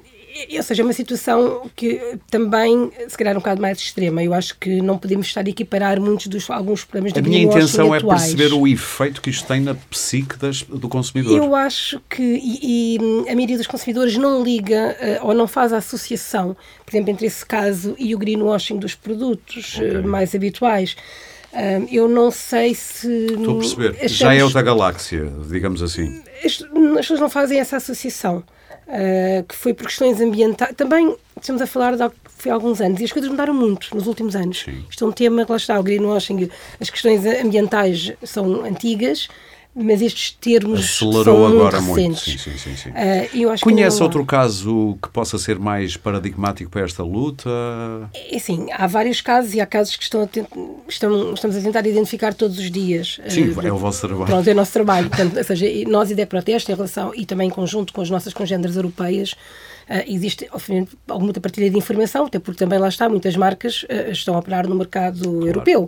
ou seja, é uma situação que também, se calhar, um bocado mais extrema. Eu acho que não podemos estar a equiparar muitos dos alguns problemas de A minha intenção é perceber o efeito que isto tem na psique das, do consumidor. Eu acho que, e, e, a maioria dos consumidores não liga uh, ou não faz a associação, por exemplo, entre esse caso e o greenwashing dos produtos okay. uh, mais habituais. Eu não sei se. Estou a perceber. Achamos, Já é outra galáxia, digamos assim. As, as pessoas não fazem essa associação uh, que foi por questões ambientais. Também estamos a falar de foi há alguns anos e as coisas mudaram muito nos últimos anos. Sim. Isto é um tema, lá está, o greenwashing, as questões ambientais são antigas, mas estes termos Acelerou são agora muito recentes. Muito. Sim, sim, sim, uh, Conhece outro caso que possa ser mais paradigmático para esta luta? É assim, há vários casos e há casos que estão a estão, estamos a tentar identificar todos os dias. Sim, uh, é o vosso trabalho. Pronto, é o nosso trabalho. Portanto, ou seja, nós, Ideia Proteste, em relação, e também em conjunto com as nossas congêneres europeias, Uh, existe, obviamente, alguma partilha de informação, até porque também lá está, muitas marcas estão a operar no mercado claro. europeu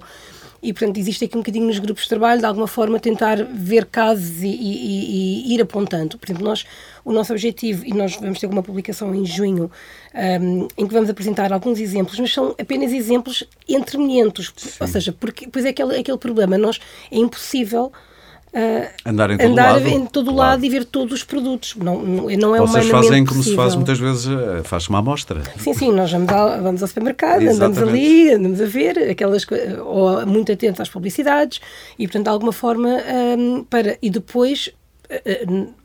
e, portanto, existe aqui um bocadinho nos grupos de trabalho, de alguma forma, tentar ver casos e, e, e ir apontando. Por exemplo, nós, o nosso objetivo, e nós vamos ter uma publicação em junho, um, em que vamos apresentar alguns exemplos, mas são apenas exemplos entre ou seja, porque depois é aquele, aquele problema, nós, é impossível Uh, andar em todo andar lado, em todo claro. lado e ver todos os produtos. Não, não, não é Vocês fazem como possível. se faz muitas vezes, eh, faz uma amostra. Sim, sim, nós vamos ao, vamos ao supermercado, Exatamente. andamos ali, andamos a ver aquelas ou muito atentos às publicidades e, portanto, de alguma forma, um, para. E depois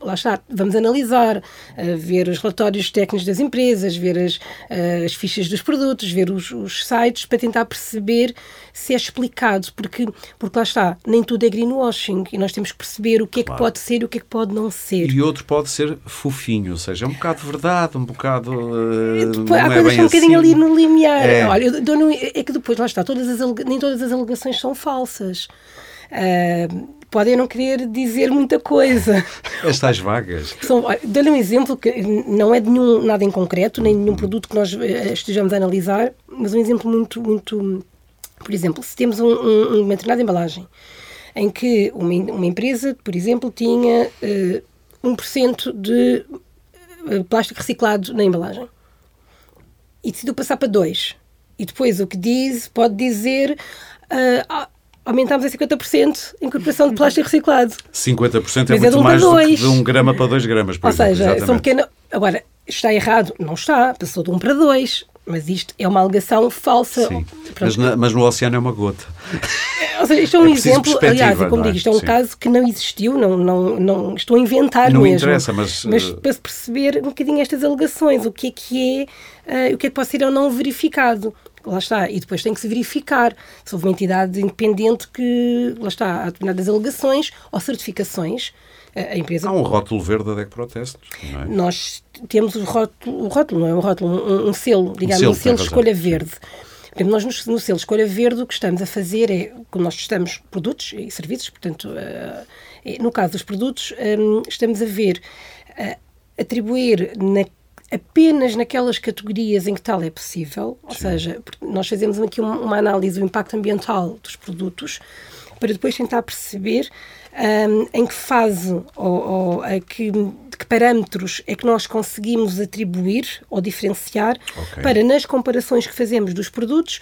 lá está, vamos analisar, uh, ver os relatórios técnicos das empresas, ver as, as fichas dos produtos, ver os, os, sites para tentar perceber se é explicado, porque, porque lá está, nem tudo é greenwashing e nós temos que perceber o que é que claro. pode ser e o que é que pode não ser. E outro pode ser fofinho, ou seja, é um bocado verdade, um bocado. Uh, depois, há é coisas um bocadinho ali no limiar. É. Olha, é que depois, lá está, todas as, nem todas as alegações são falsas. Uh, podem não querer dizer muita coisa. [LAUGHS] Estas vagas. Dou-lhe um exemplo que não é de nenhum, nada em concreto, nem nenhum produto que nós eh, estejamos a analisar, mas um exemplo muito, muito. Por exemplo, se temos um, um, uma determinada embalagem em que uma, uma empresa, por exemplo, tinha uh, 1% de uh, plástico reciclado na embalagem e decidiu passar para 2%. E depois o que diz, pode dizer. Uh, aumentámos em 50% a incorporação de plástico reciclado. 50% é muito um mais do que de 1 grama para 2 gramas, por Ou exemplo. seja, exatamente. são pequenas... Agora, está errado? Não está. Passou de 1 para 2. Mas isto é uma alegação falsa. Sim, mas, na, mas, no oceano é uma gota. Ou seja, isto é um é exemplo, aliás, como é? digo, isto é um Sim. caso que não existiu, não, não, não estou a inventar não mesmo. interessa, mas... Mas eh, para se perceber um bocadinho estas alegações, o que é que é, uh, o que é que pode ser ou não verificado lá está, e depois tem que se verificar se houve uma entidade independente que, lá está, há determinadas alegações ou certificações. A empresa... Há um rótulo verde da DEC Protest, não é? Nós temos o rótulo, o rótulo não é um rótulo, um, um selo, digamos, um selo, um selo escolha verde. Portanto, nós no, no, selo Escolha Verde o que estamos a fazer é, como nós testamos produtos e serviços, portanto, uh, no caso dos produtos, um, estamos a ver, uh, atribuir na apenas naquelas categorias em que tal é possível, ou Sim. seja, nós fazemos aqui uma, análise do impacto ambiental dos produtos para depois tentar perceber um, em que fase ou, ou a que, de que parâmetros é que nós conseguimos atribuir ou diferenciar okay. para nas comparações que fazemos dos produtos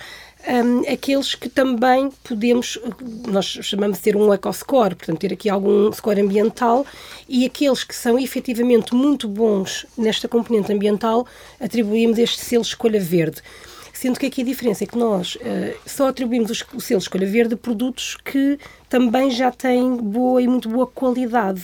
um, aqueles que também podemos, nós chamamos de ter um eco-score, portanto, ter aqui algum score ambiental, e aqueles que são efetivamente muito bons nesta componente ambiental, atribuímos este selo escolha verde. Sendo que aqui a diferença é que nós uh, só atribuímos o selo escolha verde a produtos que também já têm boa e muito boa qualidade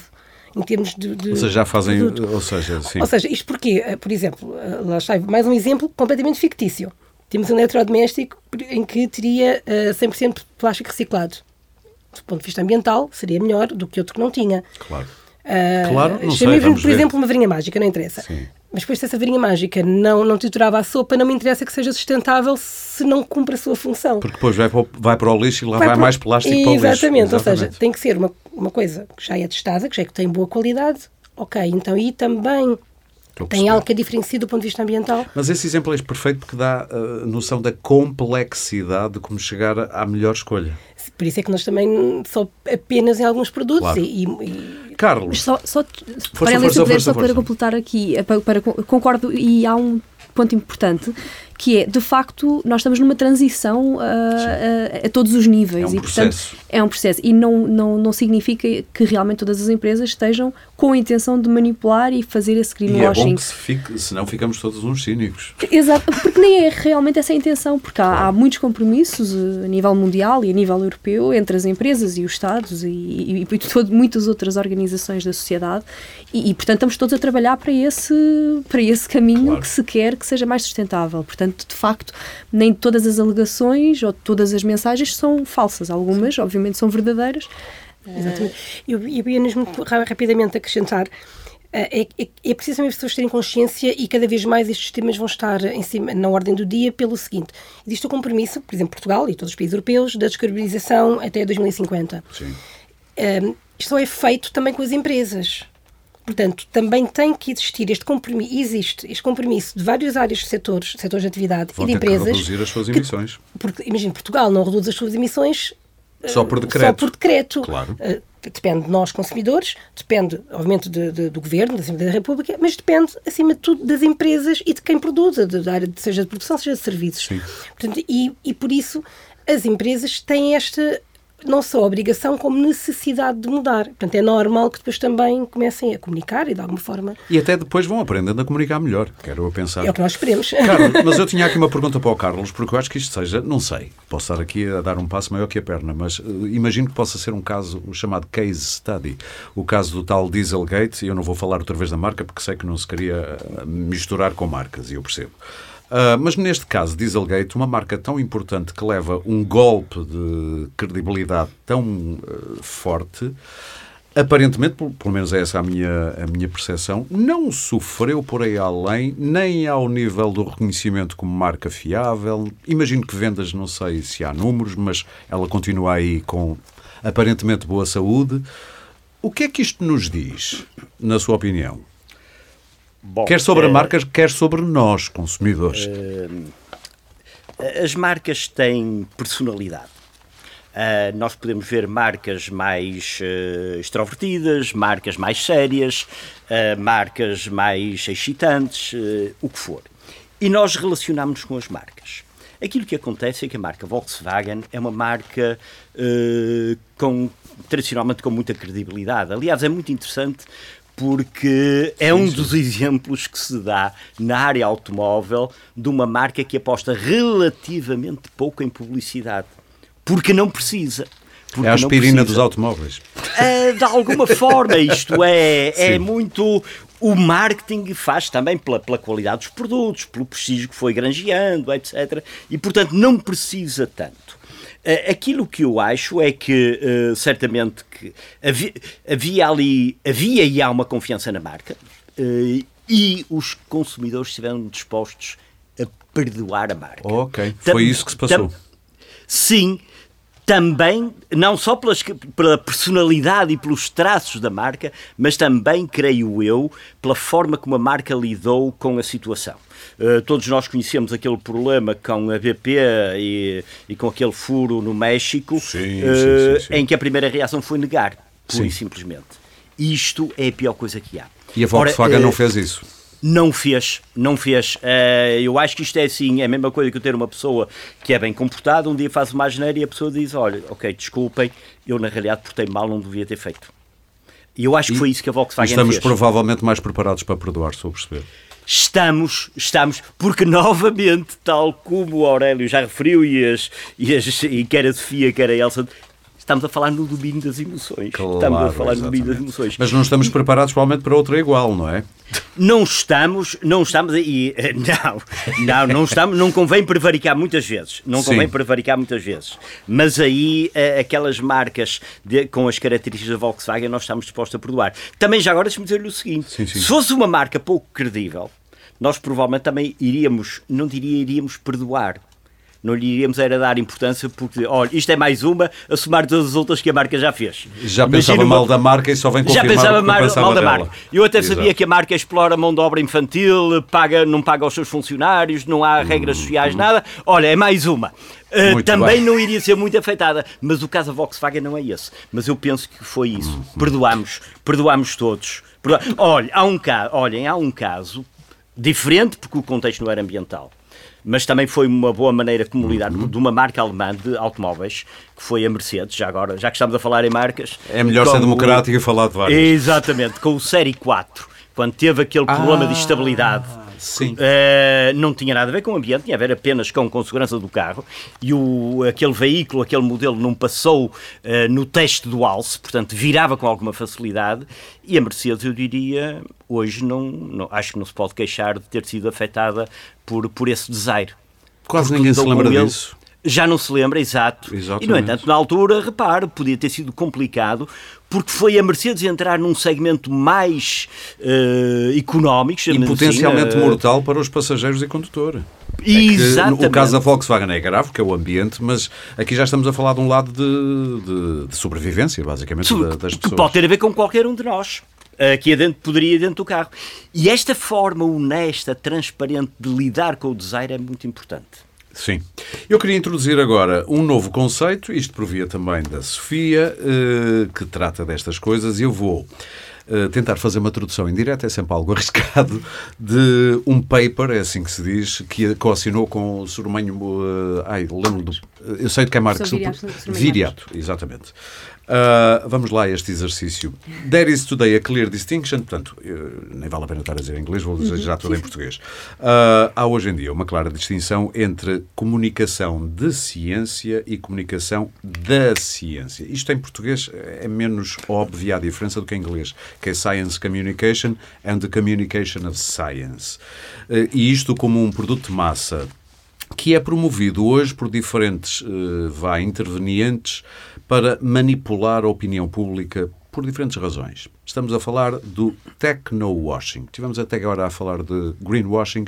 em termos de, de ou seja, já fazem, ou seja, sim. Ou seja, isto porque, uh, por exemplo, uh, lá está mais um exemplo completamente fictício. Temos um eletrodoméstico em que teria uh, 100% de plástico reciclado. Do ponto de vista ambiental, seria melhor do que outro que não tinha. Claro. Uh, claro, não sei, por ver. exemplo, uma varinha mágica, não interessa. Sim. Mas depois, se essa varinha mágica não, não triturava a sopa, não me interessa que seja sustentável se não cumpre a sua função. Porque depois vai para o, vai para o lixo e lá vai, vai mais plástico para o lixo. Exatamente, ou seja, tem que ser uma, uma coisa que já é testada, que já é que tem boa qualidade. Ok, então e também tem algo que é diferencia do ponto de vista ambiental. Mas esse exemplo é perfeito porque dá a uh, noção da complexidade de como chegar à melhor escolha. Por isso é que nós também só apenas em alguns produtos claro. e, e... Carlos. Só, só, força, para, força, força, só para completar aqui, eh, para, para, concordo e há um ponto importante que é, de facto, nós estamos numa transição uh, a, a, todos os níveis. É um e, processo. portanto, é um processo. E não, não, não significa que realmente todas as empresas estejam com a intenção de manipular e fazer esse greenwashing. E é bom que se fique, senão ficamos todos uns cínicos. Exato, porque nem é realmente essa a intenção, porque há, há muitos compromissos uh, a nível mundial e a nível europeu entre as empresas e os Estados e, e, e todo, muitas outras organizações da sociedade e, e, portanto, estamos todos a trabalhar para esse, para esse caminho claro. que se quer que seja mais sustentável. Portanto, Portanto, de facto, nem todas as alegações ou todas as mensagens são falsas. Algumas, obviamente, são verdadeiras. Exatamente. Eu, eu ia mesmo rapidamente acrescentar eh, é, é, é preciso também as pessoas terem consciência e cada vez mais estes temas vão estar em cima, na ordem do dia pelo seguinte. Existe o compromisso, por exemplo, Portugal e todos os países europeus, da descarbonização até 2050. Sim. Um, eh, isto só é feito também com as empresas. Portanto, também tem que existir este compromisso, existe este compromisso de várias áreas de setores, setores de atividade Vão e de empresas. Que reduzir as suas emissões. Que, porque, imagina, Portugal não reduz as suas emissões só por decreto. Só por decreto. Claro. Uh, depende de nós, consumidores, depende, obviamente, de, de, do governo, da Assembleia da República, mas depende, acima de tudo, das empresas e de quem produz, da área, de, seja de produção, seja de serviços. Sim. Portanto, e, e por isso as empresas têm esta não só obrigação, como necessidade de mudar. Portanto, é normal que depois também comecem a comunicar e de alguma forma. E até depois vão aprendendo a comunicar melhor, quero eu pensar. É o que nós esperemos. Carlos, [LAUGHS] mas eu tinha aqui uma pergunta para o Carlos, porque eu acho que isto seja, não sei, posso estar aqui a dar um passo maior que a perna, mas uh, imagino que possa ser um caso o chamado case study, o caso do tal Dieselgate, e eu não vou falar outra vez da marca porque sei que não se queria eh, misturar com marcas, e eu percebo. Uh, mas neste caso, Dieselgate, uma marca tão importante que leva um golpe de credibilidade tão uh, forte, aparentemente, pelo menos é essa a minha, a minha percepção, não sofreu por aí além, nem ao nível do reconhecimento como marca fiável. Imagino que vendas, não sei se há números, mas ela continua aí com aparentemente boa saúde. O que é que isto nos diz, na sua opinião? Bom, quer sobre é, marcas, quer sobre nós, consumidores. Uh, as marcas têm personalidade. Uh, nós podemos ver marcas mais uh, extrovertidas, marcas mais sérias, uh, marcas mais excitantes, o que for. E nós relacionamos-nos com as marcas. Aquilo que acontece é que a marca Volkswagen é uma marca com, tradicionalmente com muita credibilidade. Aliás, é muito interessante porque é um dos exemplos que se dá na área automóvel de uma marca que aposta relativamente pouco em publicidade, porque não precisa. Porque é a aspirina dos automóveis. É, de alguma [LAUGHS] forma, isto é, é muito. O marketing faz também pela, pela qualidade dos produtos, pelo prestígio que foi granjeando, etc. E, portanto, não precisa tanto. Eh, aquilo que eu acho é que, uh, certamente, que havia, havia, ali, havia e há uma confiança na marca uh, e os consumidores estiveram dispostos a perdoar a marca. Ok, foi isso que se passou. Sim, também, não só pelas, pela personalidade e pelos traços da marca, mas também, creio eu, pela forma como a marca lidou com a situação. Uh, todos nós conhecemos aquele problema com a BP e, e com aquele furo no México, sim, uh, sim, sim, em que a primeira reação foi negar, pura e simplesmente. Isto é a pior coisa que há. E a Volkswagen Ora, uh, não fez isso? Não fez, não fez. Uh, eu acho que isto é assim, é a mesma coisa que eu ter uma pessoa que é bem comportada, um dia faz uma asneira e a pessoa diz, olha, ok, desculpem, eu na realidade portei mal, não devia ter feito. E eu acho que foi isso que a Volkswagen estamos fez. Estamos provavelmente mais preparados para perdoar, se eu perceber. Estamos, estamos, porque novamente, tal como o Aurélio já referiu e, as, e, as, e quer a Sofia, quer a Elsa, estamos a falar no domínio das emoções. Claro, estamos a falar exatamente. no domínio das emoções. Mas não estamos preparados provavelmente para outra igual, não é? Não estamos, não estamos e não, não, não estamos, não convém prevaricar muitas vezes, não convém Sim. prevaricar muitas vezes. Mas aí eh, aquelas marcas de, com as características da Volkswagen nós estamos dispostos a perdoar. Também já agora deixe-me dizer-lhe o seguinte: sim, sim. se fosse uma marca pouco credível, nós provavelmente também iríamos, não diria iríamos perdoar, não lhe iríamos era dar importância porque, olha, isto é mais uma a somar todas as outras que a marca já fez. Já Imagina pensava uma... mal da marca e só vem confirmar Já pensava mal, mal da marca. Eu até Exato. sabia que a marca explora mão de obra infantil, paga, não paga aos seus funcionários, não há regras hum, sociais, hum. nada. Olha, é mais uma. Uh, também bem. não iria ser muito afetada, mas o caso da Volkswagen não é esse. Mas eu penso que foi isso. Hum, hum. perdoamos, perdoamos todos. Perdoa... Olha, há um caso, olhem, há um caso diferente porque o contexto não era ambiental mas também foi uma boa maneira como lidar uhum. de uma marca alemã de automóveis, que foi a Mercedes, já agora, já que estamos a falar em marcas. É melhor ser democrático o... e falar de várias. Exatamente, com o Série 4, quando teve aquele problema ah. de estabilidade Sim. Uh, não tinha nada a ver com o ambiente, tinha a ver apenas com, com segurança do carro. E o, aquele veículo, aquele modelo, não passou uh, no teste do alce, portanto, virava com alguma facilidade. E a Mercedes, eu diria, hoje não, não acho que não se pode queixar de ter sido afetada por, por esse desaire. Quase Porque ninguém se lembra disso. Já não se lembra, exato. Exatamente. E, no entanto, na altura, repare, podia ter sido complicado, porque foi a Mercedes entrar num segmento mais uh, económico. E potencialmente assim, uh... mortal para os passageiros e condutor. É Exatamente. o caso da Volkswagen é grave, que é o ambiente, mas aqui já estamos a falar de um lado de, de, de sobrevivência, basicamente, das pessoas. Que pode ter a ver com qualquer um de nós. Aqui dentro, poderia ir dentro do carro. E esta forma honesta, transparente de lidar com o design é muito importante. Sim. Eu queria introduzir agora um novo conceito, isto provia também da Sofia, eh, que trata destas coisas, e eu vou uh, tentar fazer uma tradução em direto é sempre algo [LAUGHS] arriscado de um paper, é assim que se diz, que co-assinou com o Sormanho. Uh, ai, lembro do. Eu sei de quem é Marques. Viriato, Viriato, exatamente. Uh, vamos lá a este exercício. There is today a clear distinction, portanto, nem vale a pena estar a dizer em inglês, vou dizer já tudo em português. Uh, há hoje em dia uma clara distinção entre comunicação de ciência e comunicação da ciência. Isto em português é menos óbvia a diferença do que em inglês, que é Science Communication and the Communication of Science. Uh, e isto como um produto de massa que é promovido hoje por diferentes uh, vá, intervenientes para manipular a opinião pública por diferentes razões. Estamos a falar do techno-washing. Tivemos até agora a falar de greenwashing.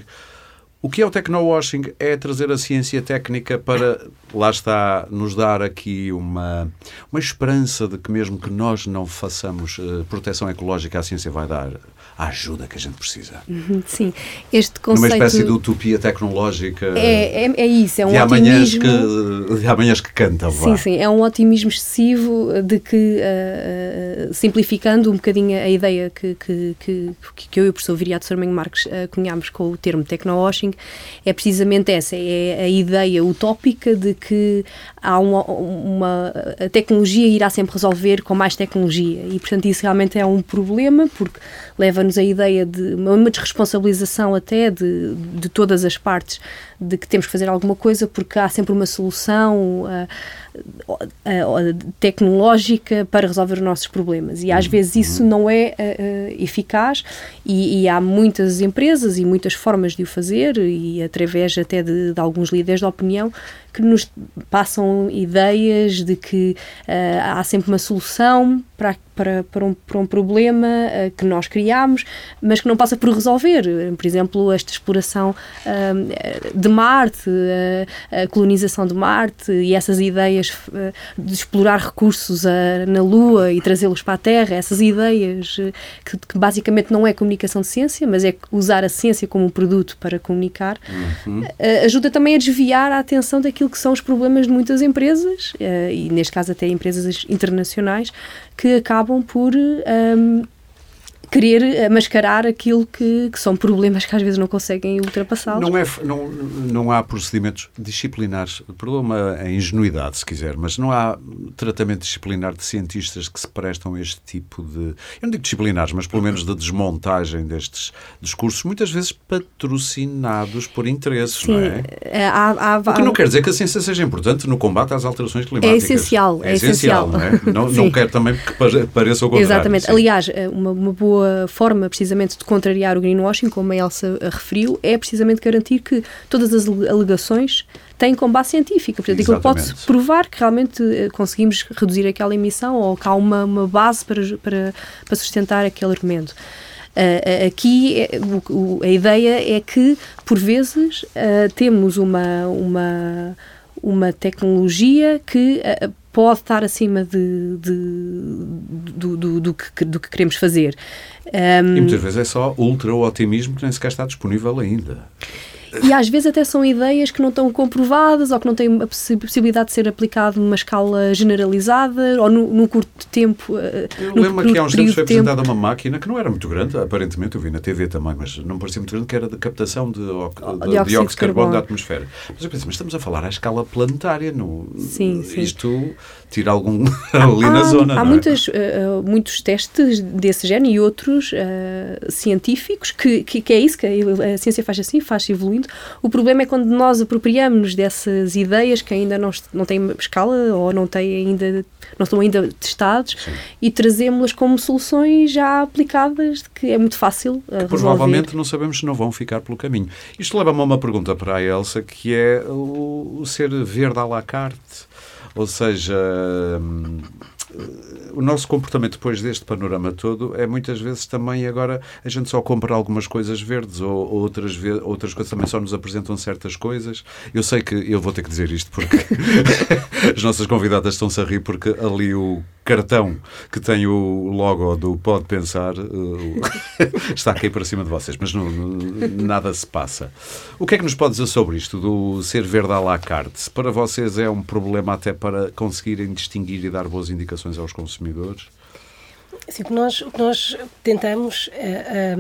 O que é o techno-washing? É trazer a ciência técnica para, lá está, nos dar aqui uma, uma esperança de que mesmo que nós não façamos uh, proteção ecológica, a ciência vai dar a ajuda que a gente precisa. Uhum, sim, este conceito... Uma espécie de utopia tecnológica... É, é, é isso, é um de otimismo... Que, de amanhãs que cantam, Sim, sim, é um otimismo excessivo de que, uh, simplificando um bocadinho a ideia que, que, que, que eu e o professor Viriato Sormenho Marques uh, cunhámos com o termo techno-washing, é precisamente essa, é a ideia utópica de que há uma, uma, a tecnologia irá sempre resolver com mais tecnologia. E, portanto, isso realmente é um problema porque leva-nos a ideia de uma desresponsabilização até de, de todas as partes de que temos que fazer alguma coisa porque há sempre uma solução uh, uh, tecnológica para resolver os nossos problemas e às uhum. vezes isso não é eficaz e, e, há muitas empresas e muitas formas de o fazer e através até de, de alguns líderes de opinião que nos passam ideias de que há sempre uma solução para, para, para, um, para um problema que nós criamos, mas que não passa por resolver. Por exemplo, esta exploração de de Marte, a, a, colonização de Marte e essas ideias de explorar recursos na Lua e trazê-los para a Terra, essas ideias que, que, basicamente não é comunicação de ciência, mas é usar a ciência como um produto para comunicar, uhum. ajuda também a desviar a atenção daquilo que são os problemas de muitas empresas, e neste caso até empresas internacionais, que acabam por. Um, querer mascarar aquilo que, que, são problemas que às vezes não conseguem ultrapassá-los. Não, é, não, não há procedimentos disciplinares, problema a ingenuidade, se quiser, mas não há tratamento disciplinar de cientistas que se prestam a este tipo de, eu não digo disciplinares, mas pelo menos de desmontagem destes discursos, muitas vezes patrocinados por interesses, Sim, não é? é há, há, o que não quer dizer que a ciência seja importante no combate às alterações climáticas. É essencial. É, é essencial, não é? Não, não [LAUGHS] quero também que pareça o contrário. Exatamente. Sim. Aliás, uma, uma boa boa forma, precisamente, de contrariar o greenwashing, como a Elsa referiu, é precisamente garantir que todas as alegações têm com base científica. Portanto, aquilo pode-se provar que realmente eh, conseguimos reduzir aquela emissão ou que há uma, uma base para, para, para sustentar aquele argumento. Uh, aqui o, a ideia é que, por vezes, uh, temos uma, uma, uma tecnologia que uh, pode estar acima de, de do, do, do, que, do que queremos fazer. Um, e muitas vezes é só ultra-otimismo que nem sequer está disponível ainda. E às vezes até são ideias que não estão comprovadas ou que não têm a possibilidade de ser aplicado numa escala generalizada ou num, curto tempo. Eh, eu lembro que há uns tempos foi apresentada uma máquina que não era muito grande, aparentemente eu vi na TV também, mas não parecia muito grande, que era de captação de, de, de dióxido de carbono da atmosfera. Mas eu pensei, mas estamos a falar à escala planetária, no, sim, sim. isto tira algum [LAUGHS] ali há, na zona. Há é? muitas, uh, muitos testes desse género e outros uh, científicos que, que, que, é isso, que a, a ciência faz assim, faz evoluindo. O problema é quando nós apropriamos dessas ideias que ainda não, não têm escala ou não têm ainda não estão ainda testados Sim. e trazemos-las como soluções já aplicadas que é muito fácil uh, resolver. Provavelmente não sabemos se não vão ficar pelo caminho. Isto leva-me a uma pergunta para a Elsa que é o, o ser verde à la carte ou seja, hum, o nosso comportamento depois deste panorama todo é muitas vezes também agora a gente só compra algumas coisas verdes ou, ou outras, outras coisas também só nos apresentam certas coisas. Eu sei que eu vou ter que dizer isto porque [LAUGHS] as nossas convidadas estão-se a rir porque ali o cartão que tem o logo do Pode Pensar uh, [LAUGHS] está aqui para cima de vocês, mas não, nada se passa. O que é que nos pode dizer sobre isto do ser verde à la carte? Para vocês é um problema até para conseguirem distinguir e dar boas indicações aos consumidores? Assim, o, que nós, o que nós tentamos é,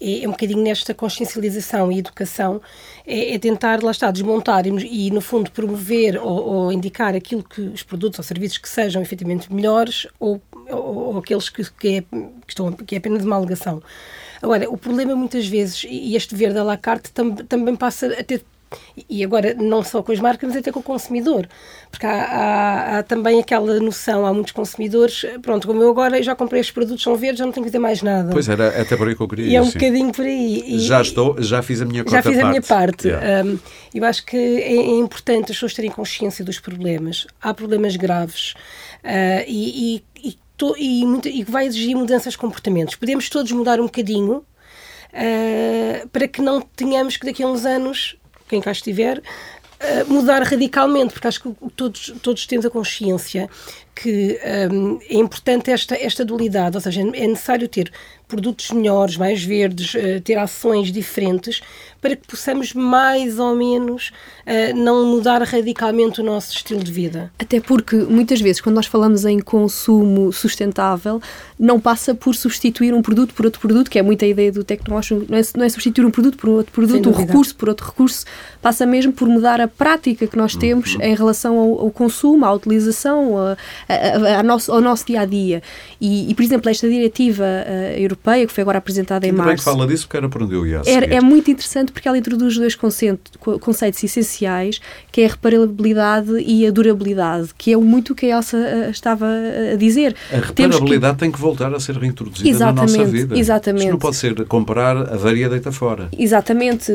é, é um bocadinho nesta consciencialização e educação, é, é tentar, lá está, desmontar e, e no fundo, promover ou, ou, indicar aquilo que os produtos ou serviços que sejam efetivamente melhores ou, ou, ou aqueles que, que, é, que, estão, que é apenas uma alegação. Agora, o problema muitas vezes, e este verde à la carte tam, também passa a ter e agora não só com as marcas, mas até com o consumidor. Porque há, há, há, também aquela noção, há muitos consumidores, pronto, como eu agora já comprei estes produtos, são verdes, já não tenho que fazer mais nada. Pois era, até por aí que eu queria E é um bocadinho por aí. E, já estou, já fiz a minha Já fiz parte. a minha parte. Yeah. Um, eu acho que é, é, importante as pessoas terem consciência dos problemas. Há problemas graves uh, e, e, e, to, e, muito, e vai exigir mudanças de comportamentos. Podemos todos mudar um bocadinho uh, para que não tenhamos que daqui a uns anos quem cá estiver, Uh, mudar radicalmente, porque acho que todos, todos temos a consciência que um, é importante esta, esta dualidade, ou seja, é necessário ter produtos melhores, mais verdes, uh, ter ações diferentes para que possamos mais ou menos uh, não mudar radicalmente o nosso estilo de vida. Até porque muitas vezes quando nós falamos em consumo sustentável não passa por substituir um produto por outro produto, que é muita ideia do tecnológico, não é, não é substituir um produto por outro produto, um recurso por outro recurso, passa mesmo por mudar a prática que nós temos uhum. em relação ao, ao, consumo, à utilização, a, a, a nosso, ao nosso dia a dia. E, e por exemplo, esta diretiva uh, europeia que foi agora apresentada Ainda em março. Bem que fala disso, porque era por onde eu ia. É, é muito interessante porque ela introduz dois conceitos, conceitos essenciais, que é a reparabilidade e a durabilidade, que é muito o que a Elsa uh, estava a dizer. A reparabilidade que... tem que voltar a ser reintroduzida exatamente, na nossa vida. Exatamente. Isto não pode ser comprar a varia deita fora. Exatamente.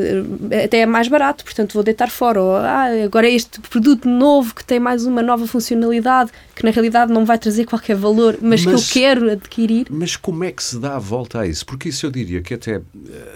Até é mais barato, portanto vou deitar fora. Ou, ah, agora este produto novo que tem mais uma nova funcionalidade, que na realidade não vai trazer qualquer valor, mas, mas que eu quero adquirir. Mas como é que se dá a volta a isso? Porque isso eu diria que até uh,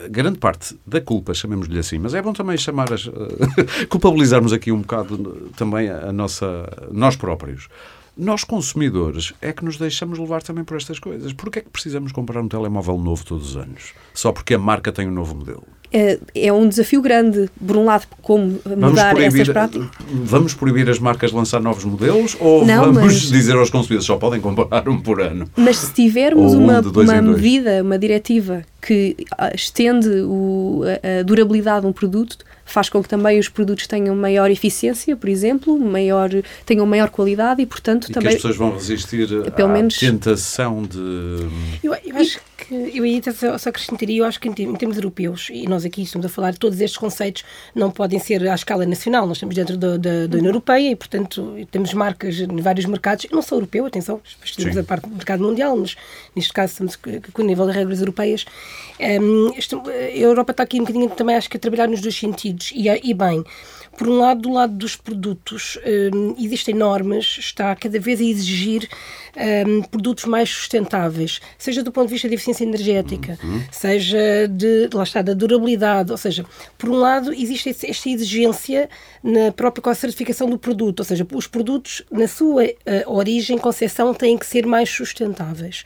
grande parte da culpa, chamemos-lhe assim, mas é bom também chamar as, uh, [LAUGHS] culpabilizarmos aqui um bocado também a, a nossa nós próprios. Nós, consumidores, é que nos deixamos levar também por estas coisas. Porquê é que precisamos comprar um telemóvel novo todos os anos? Só porque a marca tem um novo modelo? É, é um desafio grande, por um lado, como mudar proibir, essas práticas. Vamos proibir as marcas de lançar novos modelos ou Não, vamos mas... [LAUGHS] dizer aos consumidores só podem comprar um por ano? Mas se tivermos um uma, uma medida, uma diretiva que ah, estende o, a, a durabilidade de um produto, faz com que também os produtos tenham maior eficiência, por exemplo, maior, tenham maior qualidade e, portanto, e também... que as pessoas vão resistir pelo à menos... tentação de... Eu, eu acho eu aí só, só acrescentaria, eu acho que em, termos europeus, e nós aqui estamos a falar, todos estes conceitos não podem ser à escala nacional, nós estamos dentro da, da, da União Europeia e, portanto, temos marcas em vários mercados, não só europeu, atenção, estamos a parte do mercado mundial, mas neste caso estamos com o nível de regras europeias. Um, a Europa está aqui um bocadinho também, acho que, a trabalhar nos dois sentidos. E, e bem, por um lado, do lado dos produtos, um, existem normas, está cada vez a exigir um, produtos mais sustentáveis, seja do ponto de vista de eficiência energética, uhum. seja de, lá está, da durabilidade, ou seja, por um lado, existe esta exigência na própria certificação do produto, ou seja, os produtos, na sua uh, origem, concepção, têm que ser mais sustentáveis.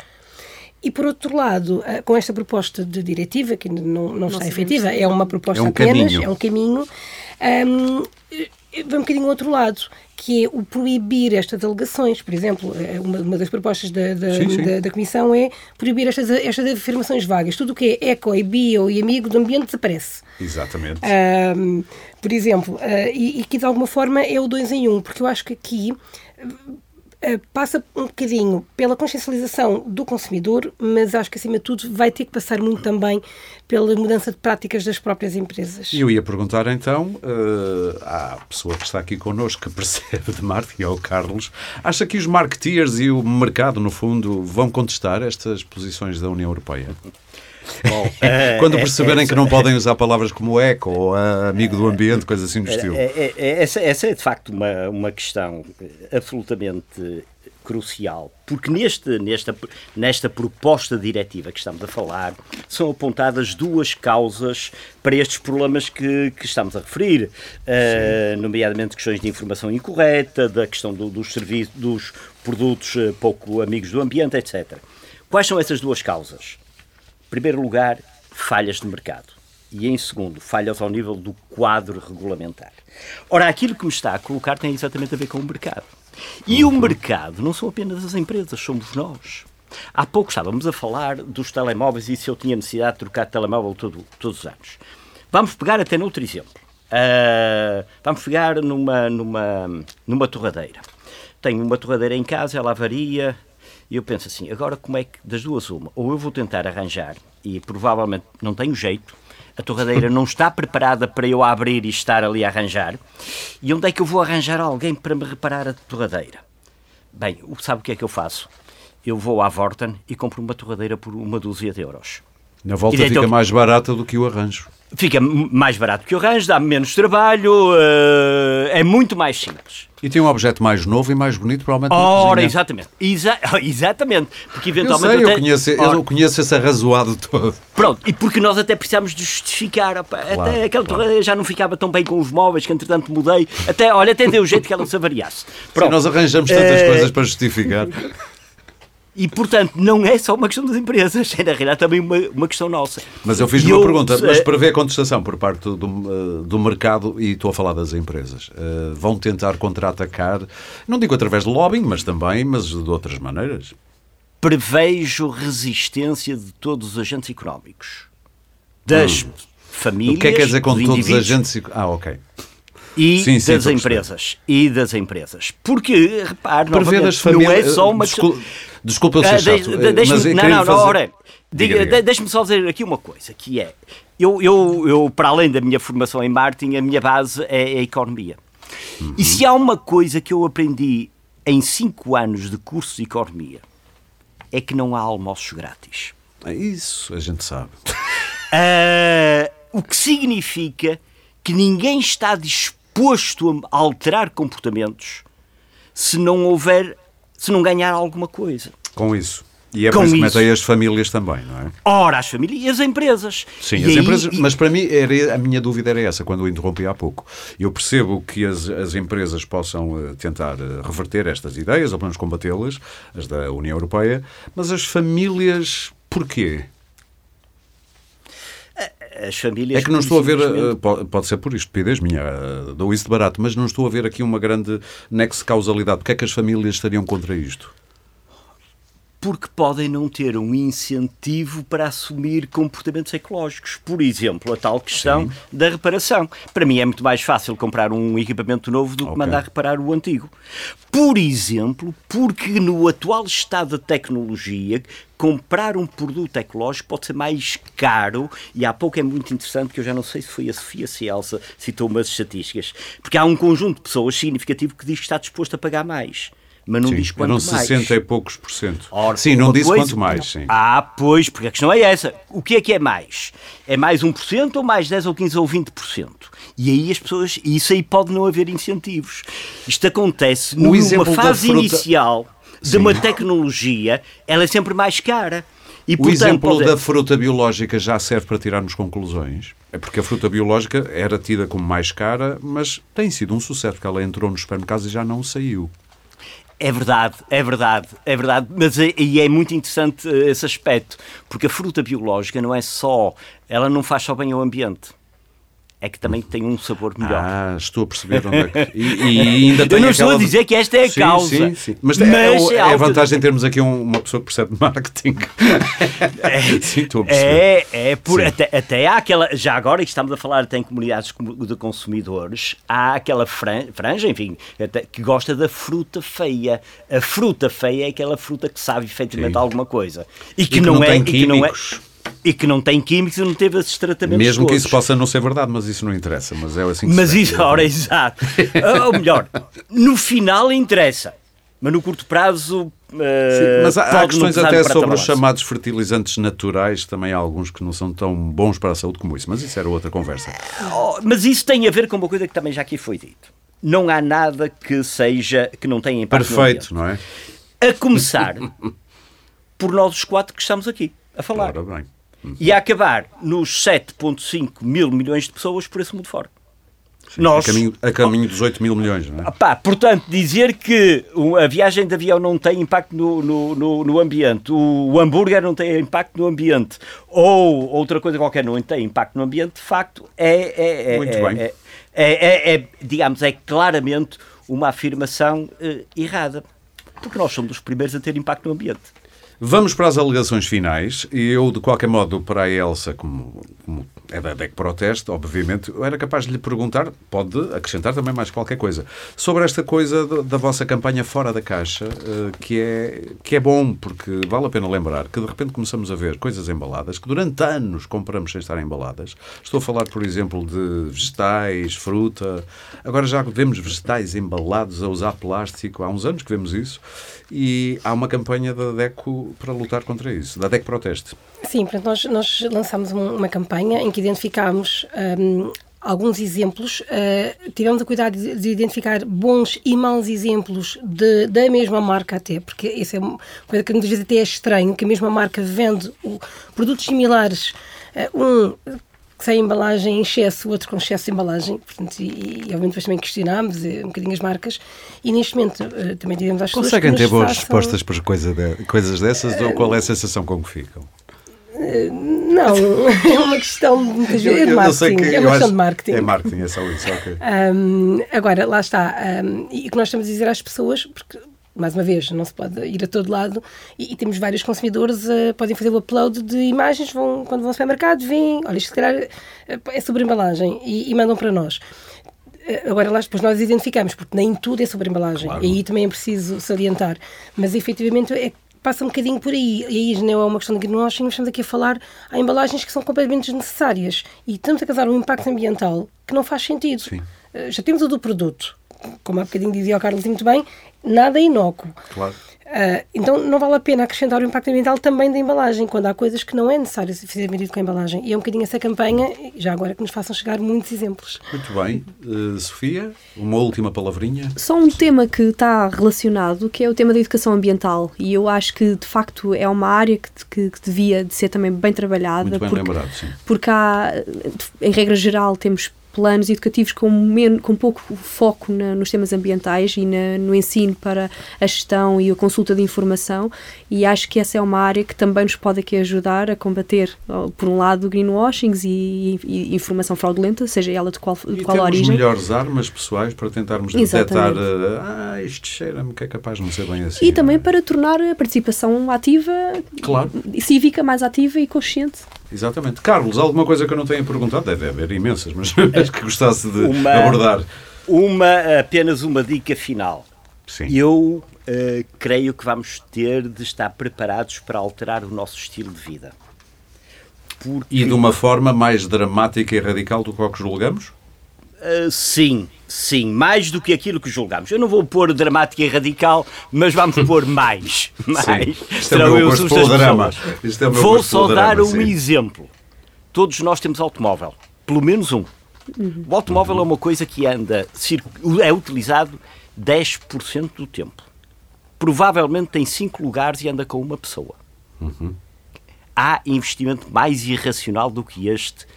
E, por outro lado, eh, com esta proposta de diretiva, que não, não, não está efetiva, é uma proposta é um apenas, caminho. é um caminho, um, vai um bocadinho ao outro lado, que é o proibir estas alegações. Por exemplo, eh, uma, uma das propostas da, da, sim, sim. da, da Comissão é proibir estas, estas afirmações vagas. Tudo o que é eco e bio e amigo do ambiente desaparece. Exatamente. Um, por exemplo, uh, e, e que de alguma forma é o dois em um, porque eu acho que aqui passa um bocadinho pela consciencialização do consumidor, mas acho que, acima de tudo, vai ter que passar muito também pela mudança de práticas das próprias empresas. Eu ia perguntar, então, uh, à pessoa que está aqui connosco, que [LAUGHS] percebe de marketing, é o Carlos, acha que os marketeers e o mercado, no fundo, vão contestar estas posições da União Europeia? Bom, Quando perceberem que não podem usar palavras como eco ou amigo do ambiente, coisas assim do estilo. É, é, essa, essa é de facto uma, uma questão absolutamente crucial, porque neste, nesta, nesta proposta diretiva que estamos a falar, são apontadas duas causas para estes problemas que, que estamos a referir, uh, nomeadamente questões de informação incorreta, da questão do, dos serviços, dos produtos uh, pouco amigos do ambiente, etc. Quais são essas duas causas? Em primeiro lugar, falhas de mercado. E em segundo, falhas ao nível do quadro regulamentar. Ora, aquilo que me está a colocar tem exatamente a ver com o mercado. E o mercado não são apenas as empresas, somos nós. Há pouco estávamos a falar dos telemóveis e se eu tinha necessidade de trocar de telemóvel todo, todos os anos. Vamos pegar até noutro exemplo. Uh, vamos pegar numa, numa, numa torradeira. Tenho uma torradeira em casa, ela avaria, e eu penso assim, agora como é que, das duas uma, ou eu vou tentar arranjar, e provavelmente não tenho jeito, a torradeira não está preparada para eu abrir e estar ali a arranjar, e onde é que eu vou arranjar alguém para me reparar a torradeira? Bem, sabe o que é que eu faço? Eu vou à Vorten e compro uma torradeira por uma dúzia de euros. Na volta fica mais barata do que o arranjo. Fica mais barato que o arranjo, dá menos trabalho, uh, é muito mais simples. E tem um objeto mais novo e mais bonito, provavelmente. Ora, exatamente. Exa [LAUGHS] exatamente. Porque eventualmente. Eu, sei, eu, conheço, eu conheço esse arrazoado todo. Pronto, e porque nós até precisamos de justificar. Opa, claro, até aquela claro. já não ficava tão bem com os móveis, que entretanto mudei. Até, olha, até deu jeito que ela se avariasse. Pronto. Sim, nós arranjamos tantas é... coisas para justificar. E, portanto, não é só uma questão das empresas, é na realidade também uma, uma questão nossa. Mas eu fiz uma eu, pergunta, mas prevê contestação por parte do, eh, do mercado, e estou a falar das empresas. Uh, vão tentar contra-atacar, não digo através de lobbying, mas também, mas de outras maneiras? Prevejo resistência de todos os agentes económicos. Das hum. famílias. O que é que quer dizer com todos os agentes? Ah, ok e sim, sim, das empresas. E das empresas. Porque, repare, não é só uma questão... Desculpa, eu ser uh, chato, de, de, mas não, não, fazer... ora, diga, deixe-me só dizer aqui uma coisa, que é, eu, eu, eu, para além da minha formação em marketing, a minha base é a economia. Uhum. E se há uma coisa que eu aprendi em cinco anos de curso de economia, é que não há almoços grátis. É isso, a gente sabe. Uh, [LAUGHS] o que significa que ninguém está disposto a alterar comportamentos se não houver, se não ganhar alguma coisa. Com isso. E é por isso que as famílias também, não é? Ora, as famílias e as empresas. Sim, e as aí, empresas, e... mas para mim era, a minha dúvida era essa, quando eu interrompi há pouco. Eu percebo que as, as empresas possam uh, tentar uh, reverter estas ideias, ou pelo menos combatê-las, as da União Europeia, mas as famílias, porquê? As famílias. É que não estou a ver, uh, pode ser por estupidez minha, dou isso de barato, mas não estou a ver aqui uma grande nexo causalidade. Porque é que as famílias estariam contra isto? Porque podem não ter um incentivo para assumir comportamentos ecológicos. Por exemplo, a tal questão Sim. da reparação. Para mim é muito mais fácil comprar um equipamento novo do que okay. mandar reparar o antigo. Por exemplo, porque no atual estado da tecnologia, comprar um produto ecológico pode ser mais caro e há pouco é muito interessante que eu já não sei se foi a Sofia se a Elsa citou umas estatísticas, porque há um conjunto de pessoas significativo que diz que está disposto a pagar mais mas não sim, diz quanto mais. 60 e poucos por cento. Ora, sim, não diz quanto mais. Sim. Ah, pois, porque a questão é essa. O que é que é mais? É mais 1% ou mais 10 ou 15 ou 20%? E aí as pessoas. Isso aí pode não haver incentivos. Isto acontece o numa fase fruta... inicial de sim. uma tecnologia, ela é sempre mais cara. E, o portanto, exemplo pode... da fruta biológica já serve para tirarmos conclusões? É porque a fruta biológica era tida como mais cara, mas tem sido um sucesso, porque ela entrou nos supermercados e já não saiu. É verdade, é verdade, é verdade, mas é, e é muito interessante eh, esse aspecto, porque a fruta biológica não é só, ela não faz só bem ao ambiente é que também tem um sabor melhor. Ah, estou a perceber onde é que. E, e [LAUGHS] ainda tem Eu não estou a dizer que esta é a sim, causa. Sim, sim. Mas, mas é, é, é, a vantagem de termos aqui um, uma pessoa que percebe de marketing. [LAUGHS] É, [LAUGHS] sim, estou a perceber. É, é por, até, até há aquela. Já agora que estamos a falar até em comunidades de consumidores, há aquela franja, enfim, que gosta da fruta feia. A fruta feia é aquela fruta que sabe efetivamente sim. alguma coisa. E que, e que não, não, é. E que não é e que não tem químicos e não teve esses tratamentos Mesmo todos. que isso possa não ser verdade, mas isso não interessa. Mas é assim que Mas isso, ora, exato. [LAUGHS] Ou melhor, no final interessa. Mas no curto prazo. Uh, Sim, mas há, há questões até sobre os chamados fertilizantes naturais, também há alguns que não são tão bons para a saúde como isso, mas isso era outra conversa. Oh, mas isso tem a ver com uma coisa que também já aqui foi dito. Não há nada que seja que não tenha impacto Perfeito, não é? A começar [LAUGHS] por nós os quatro que estamos aqui a falar. Ora bem e a acabar nos 7,5 mil milhões de pessoas por esse mundo fora. Sim, Nós, a, caminho, a caminho dos 8 mil milhões, não é? Pá, portanto, dizer que a viagem de avião não tem impacto no, no, no, no, ambiente, o hambúrguer não tem impacto no ambiente, ou outra coisa qualquer não tem impacto no ambiente, de facto, é, é, é, Muito bem. é, é, é, é digamos, é claramente uma afirmação uh, errada. Porque nós somos os primeiros a ter impacto no ambiente. Vamos para as alegações finais e eu, de qualquer modo, para a Elsa, como, como é da DEC Proteste, obviamente, eu era capaz de lhe perguntar, pode acrescentar também mais qualquer coisa, sobre esta coisa da vossa campanha fora da caixa, eh, que é, que é bom, porque vale a pena lembrar que de repente começamos a ver coisas embaladas que durante anos compramos sem estar embaladas. Estou a falar, por exemplo, de vegetais, fruta. Agora já vemos vegetais embalados a usar plástico. Há uns anos que vemos isso. E há uma campanha da DECO para lutar contra isso, da DECO Proteste. Sim, portanto, nós, nós lançámos uma campanha em que identificámos um, alguns exemplos. Uh, tivemos a cuidado de, de, identificar bons e maus exemplos de, da mesma marca até, porque isso é uma coisa que muitas vezes até é estranho, que a mesma marca vende o, produtos similares, uh, um sem embalagem em excesso, o outro com excesso de embalagem, portanto, e, e obviamente depois também questionámos uh, um bocadinho as marcas, e neste momento uh, também tivemos as Conseguem ter boas façam... respostas para coisa de, coisas dessas, ou qual é a sensação com que ficam? Não, [LAUGHS] é uma questão muitas vezes de marketing. é uma questão de marketing. É marketing, é só isso, ok. Um, agora, lá está. Um, e o que nós estamos a dizer às pessoas, porque mais uma vez, não se pode ir a todo lado e, e temos vários consumidores uh, podem fazer o upload de imagens, vão, quando vão ao supermercado, vêm, olha, isto se calhar uh, é sobre embalagem e, e mandam para nós. Uh, agora, lá depois nós identificamos, porque nem tudo é sobre embalagem, claro. e aí também é preciso salientar, mas efetivamente é passa um bocadinho por aí. E aí não é uma questão de greenwashing, mas estamos aqui a falar há embalagens que são completamente desnecessárias e estamos a causar um impacto ambiental que não faz sentido. Sim. Já temos o do produto, como há bocadinho dizia o Carlos muito bem, nada é inócuo. Claro. Uh, então não vale a pena acrescentar o impacto ambiental também da embalagem, quando há coisas que não é necessário se fazer medido com a embalagem. E é um bocadinho essa campanha, já agora que nos façam chegar muitos exemplos. Muito bem. Uh, Sofia, uma última palavrinha. Só um tema que está relacionado, que é o tema da educação ambiental. E eu acho que, de facto, é uma área que, que, que devia de ser também bem trabalhada. Muito bem porque, lembrado, sim. Porque há, em regra geral, temos planos educativos com, men com pouco foco na, nos temas ambientais e na, no ensino para a gestão e a consulta de informação e acho que essa é uma área que também nos pode aqui ajudar a combater, por um lado, greenwashings e, e, informação fraudulenta, seja ela de qual, de e qual origem. E melhores armas pessoais para tentarmos detectar ah, isto cheira-me que é capaz de não ser bem assim. E também é? para tornar a participação ativa, claro. cívica mais ativa e consciente. Exatamente. Carlos, alguma coisa que eu não tenha perguntado? Deve haver imensas, mas [LAUGHS] que gostasse de uma, abordar. Uma, apenas uma dica final. Sim. Eu uh, creio que vamos ter de estar preparados para alterar o nosso estilo de vida. Porque... E de uma forma mais dramática e radical do que o que julgamos? Uh, sim, sim, mais do que aquilo que julgamos. Eu não vou pôr dramática e radical, mas vamos pôr [LAUGHS] mais. mais. Isto é eu susto drama. É vou só dar um exemplo. Todos nós temos automóvel, pelo menos um. Uhum. O automóvel é uma coisa que anda, é utilizado 10% do tempo. Provavelmente tem 5 lugares e anda com uma pessoa. Uhum. Há investimento mais irracional do que este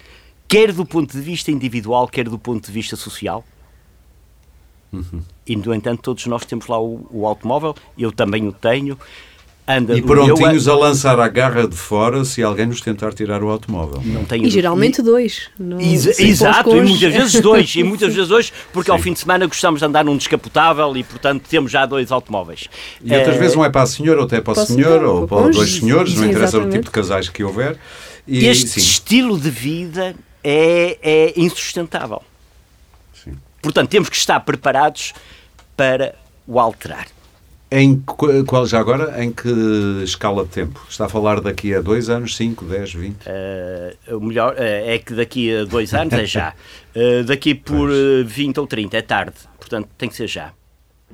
quer do ponto de vista individual, quer do ponto de vista social. Uhum. E, no entanto, todos nós temos lá o, o automóvel, eu também o tenho. Anda e prontinhos a lançar a garra de fora se alguém nos tentar tirar o automóvel. Não tenho... E geralmente dois. Não... Exato, e muitas vezes [LAUGHS] dois. E muitas vezes dois, porque Sim. ao fim de semana gostamos de andar num descapotável e, portanto, temos já dois automóveis. E outras é... vezes um é para a senhora, outro é para, para o senhor, ou para dois senhores, não interessa exatamente. o tipo de casais que houver. E, este sim. estilo de vida é, é insustentável. Sim. Portanto, temos que estar preparados para o alterar. Em qual já agora? Em que escala de tempo? Está a falar daqui a dois anos, 5, 10, 20? Uh, o melhor uh, é que daqui a dois anos é já. Uh, [LAUGHS] daqui por uh, 20 ou 30 é tarde. Portanto, tem que ser já.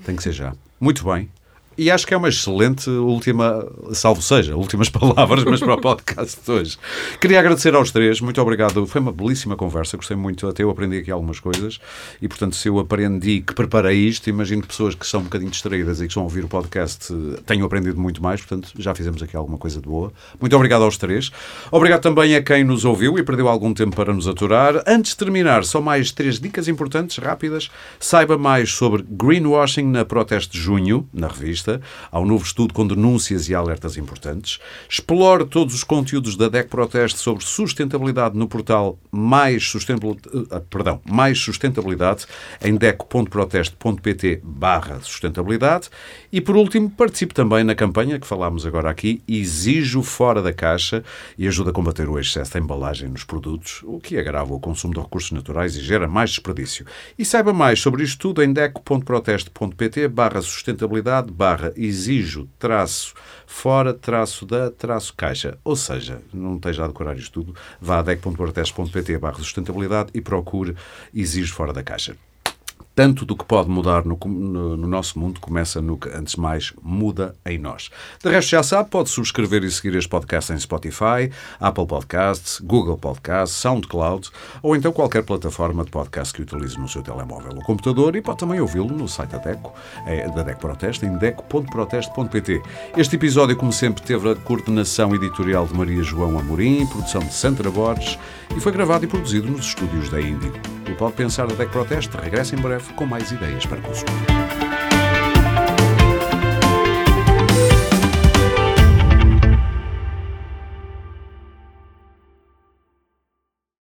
Tem que ser já. Muito bem. E acho que é uma excelente última, salvo seja, últimas [LAUGHS] palavras, mas para o podcast de hoje. Queria agradecer aos três, muito obrigado. Foi uma belíssima conversa, gostei muito, até eu aprendi aqui algumas coisas. E, portanto, se eu aprendi que preparei isto, imagino que pessoas que são um bocadinho distraídas e que estão a ouvir o podcast tenham aprendido muito mais. Portanto, já fizemos aqui alguma coisa de boa. Muito obrigado aos três. Obrigado também a quem nos ouviu e perdeu algum tempo para nos aturar. Antes de terminar, só mais três dicas importantes, rápidas. Saiba mais sobre greenwashing na Proteste de Junho, na revista Assista ao novo estudo com denúncias e alertas importantes. Explore todos os conteúdos da DEC Proteste sobre sustentabilidade no portal Mais Sustentabilidade, eh, perdão, Mais Sustentabilidade em deco.proteste.pt barra sustentabilidade. E por último, participe também na campanha que falámos agora aqui, Exijo Fora da Caixa e ajuda a combater o excesso de embalagem nos produtos, o que agrava o consumo de recursos naturais e gera mais desperdício. E saiba mais sobre isto tudo em deco.proteste.pt barra sustentabilidade barra exijo traço fora traço da traço caixa. Ou seja, não esteja a decorar isto tudo, vá a deco.proteste.pt barra sustentabilidade e procure exijo fora da caixa. Tanto do que pode mudar no, no, no, nosso mundo começa no que, antes de mais, muda em nós. De resto, já sabe, pode subscrever e seguir este podcast em Spotify, Apple Podcasts, Google Podcasts, SoundCloud ou então qualquer plataforma de podcast que utilize no seu telemóvel ou computador e pode também ouvi-lo no site da DECO, é, da DECO Proteste, em deco.proteste.pt. Este episódio, como sempre, teve a coordenação editorial de Maria João Amorim, produção de Sandra Borges e foi gravado e produzido nos estúdios da Índigo. O Pode Pensar da DEC Proteste regressa em breve com mais ideias para consumir.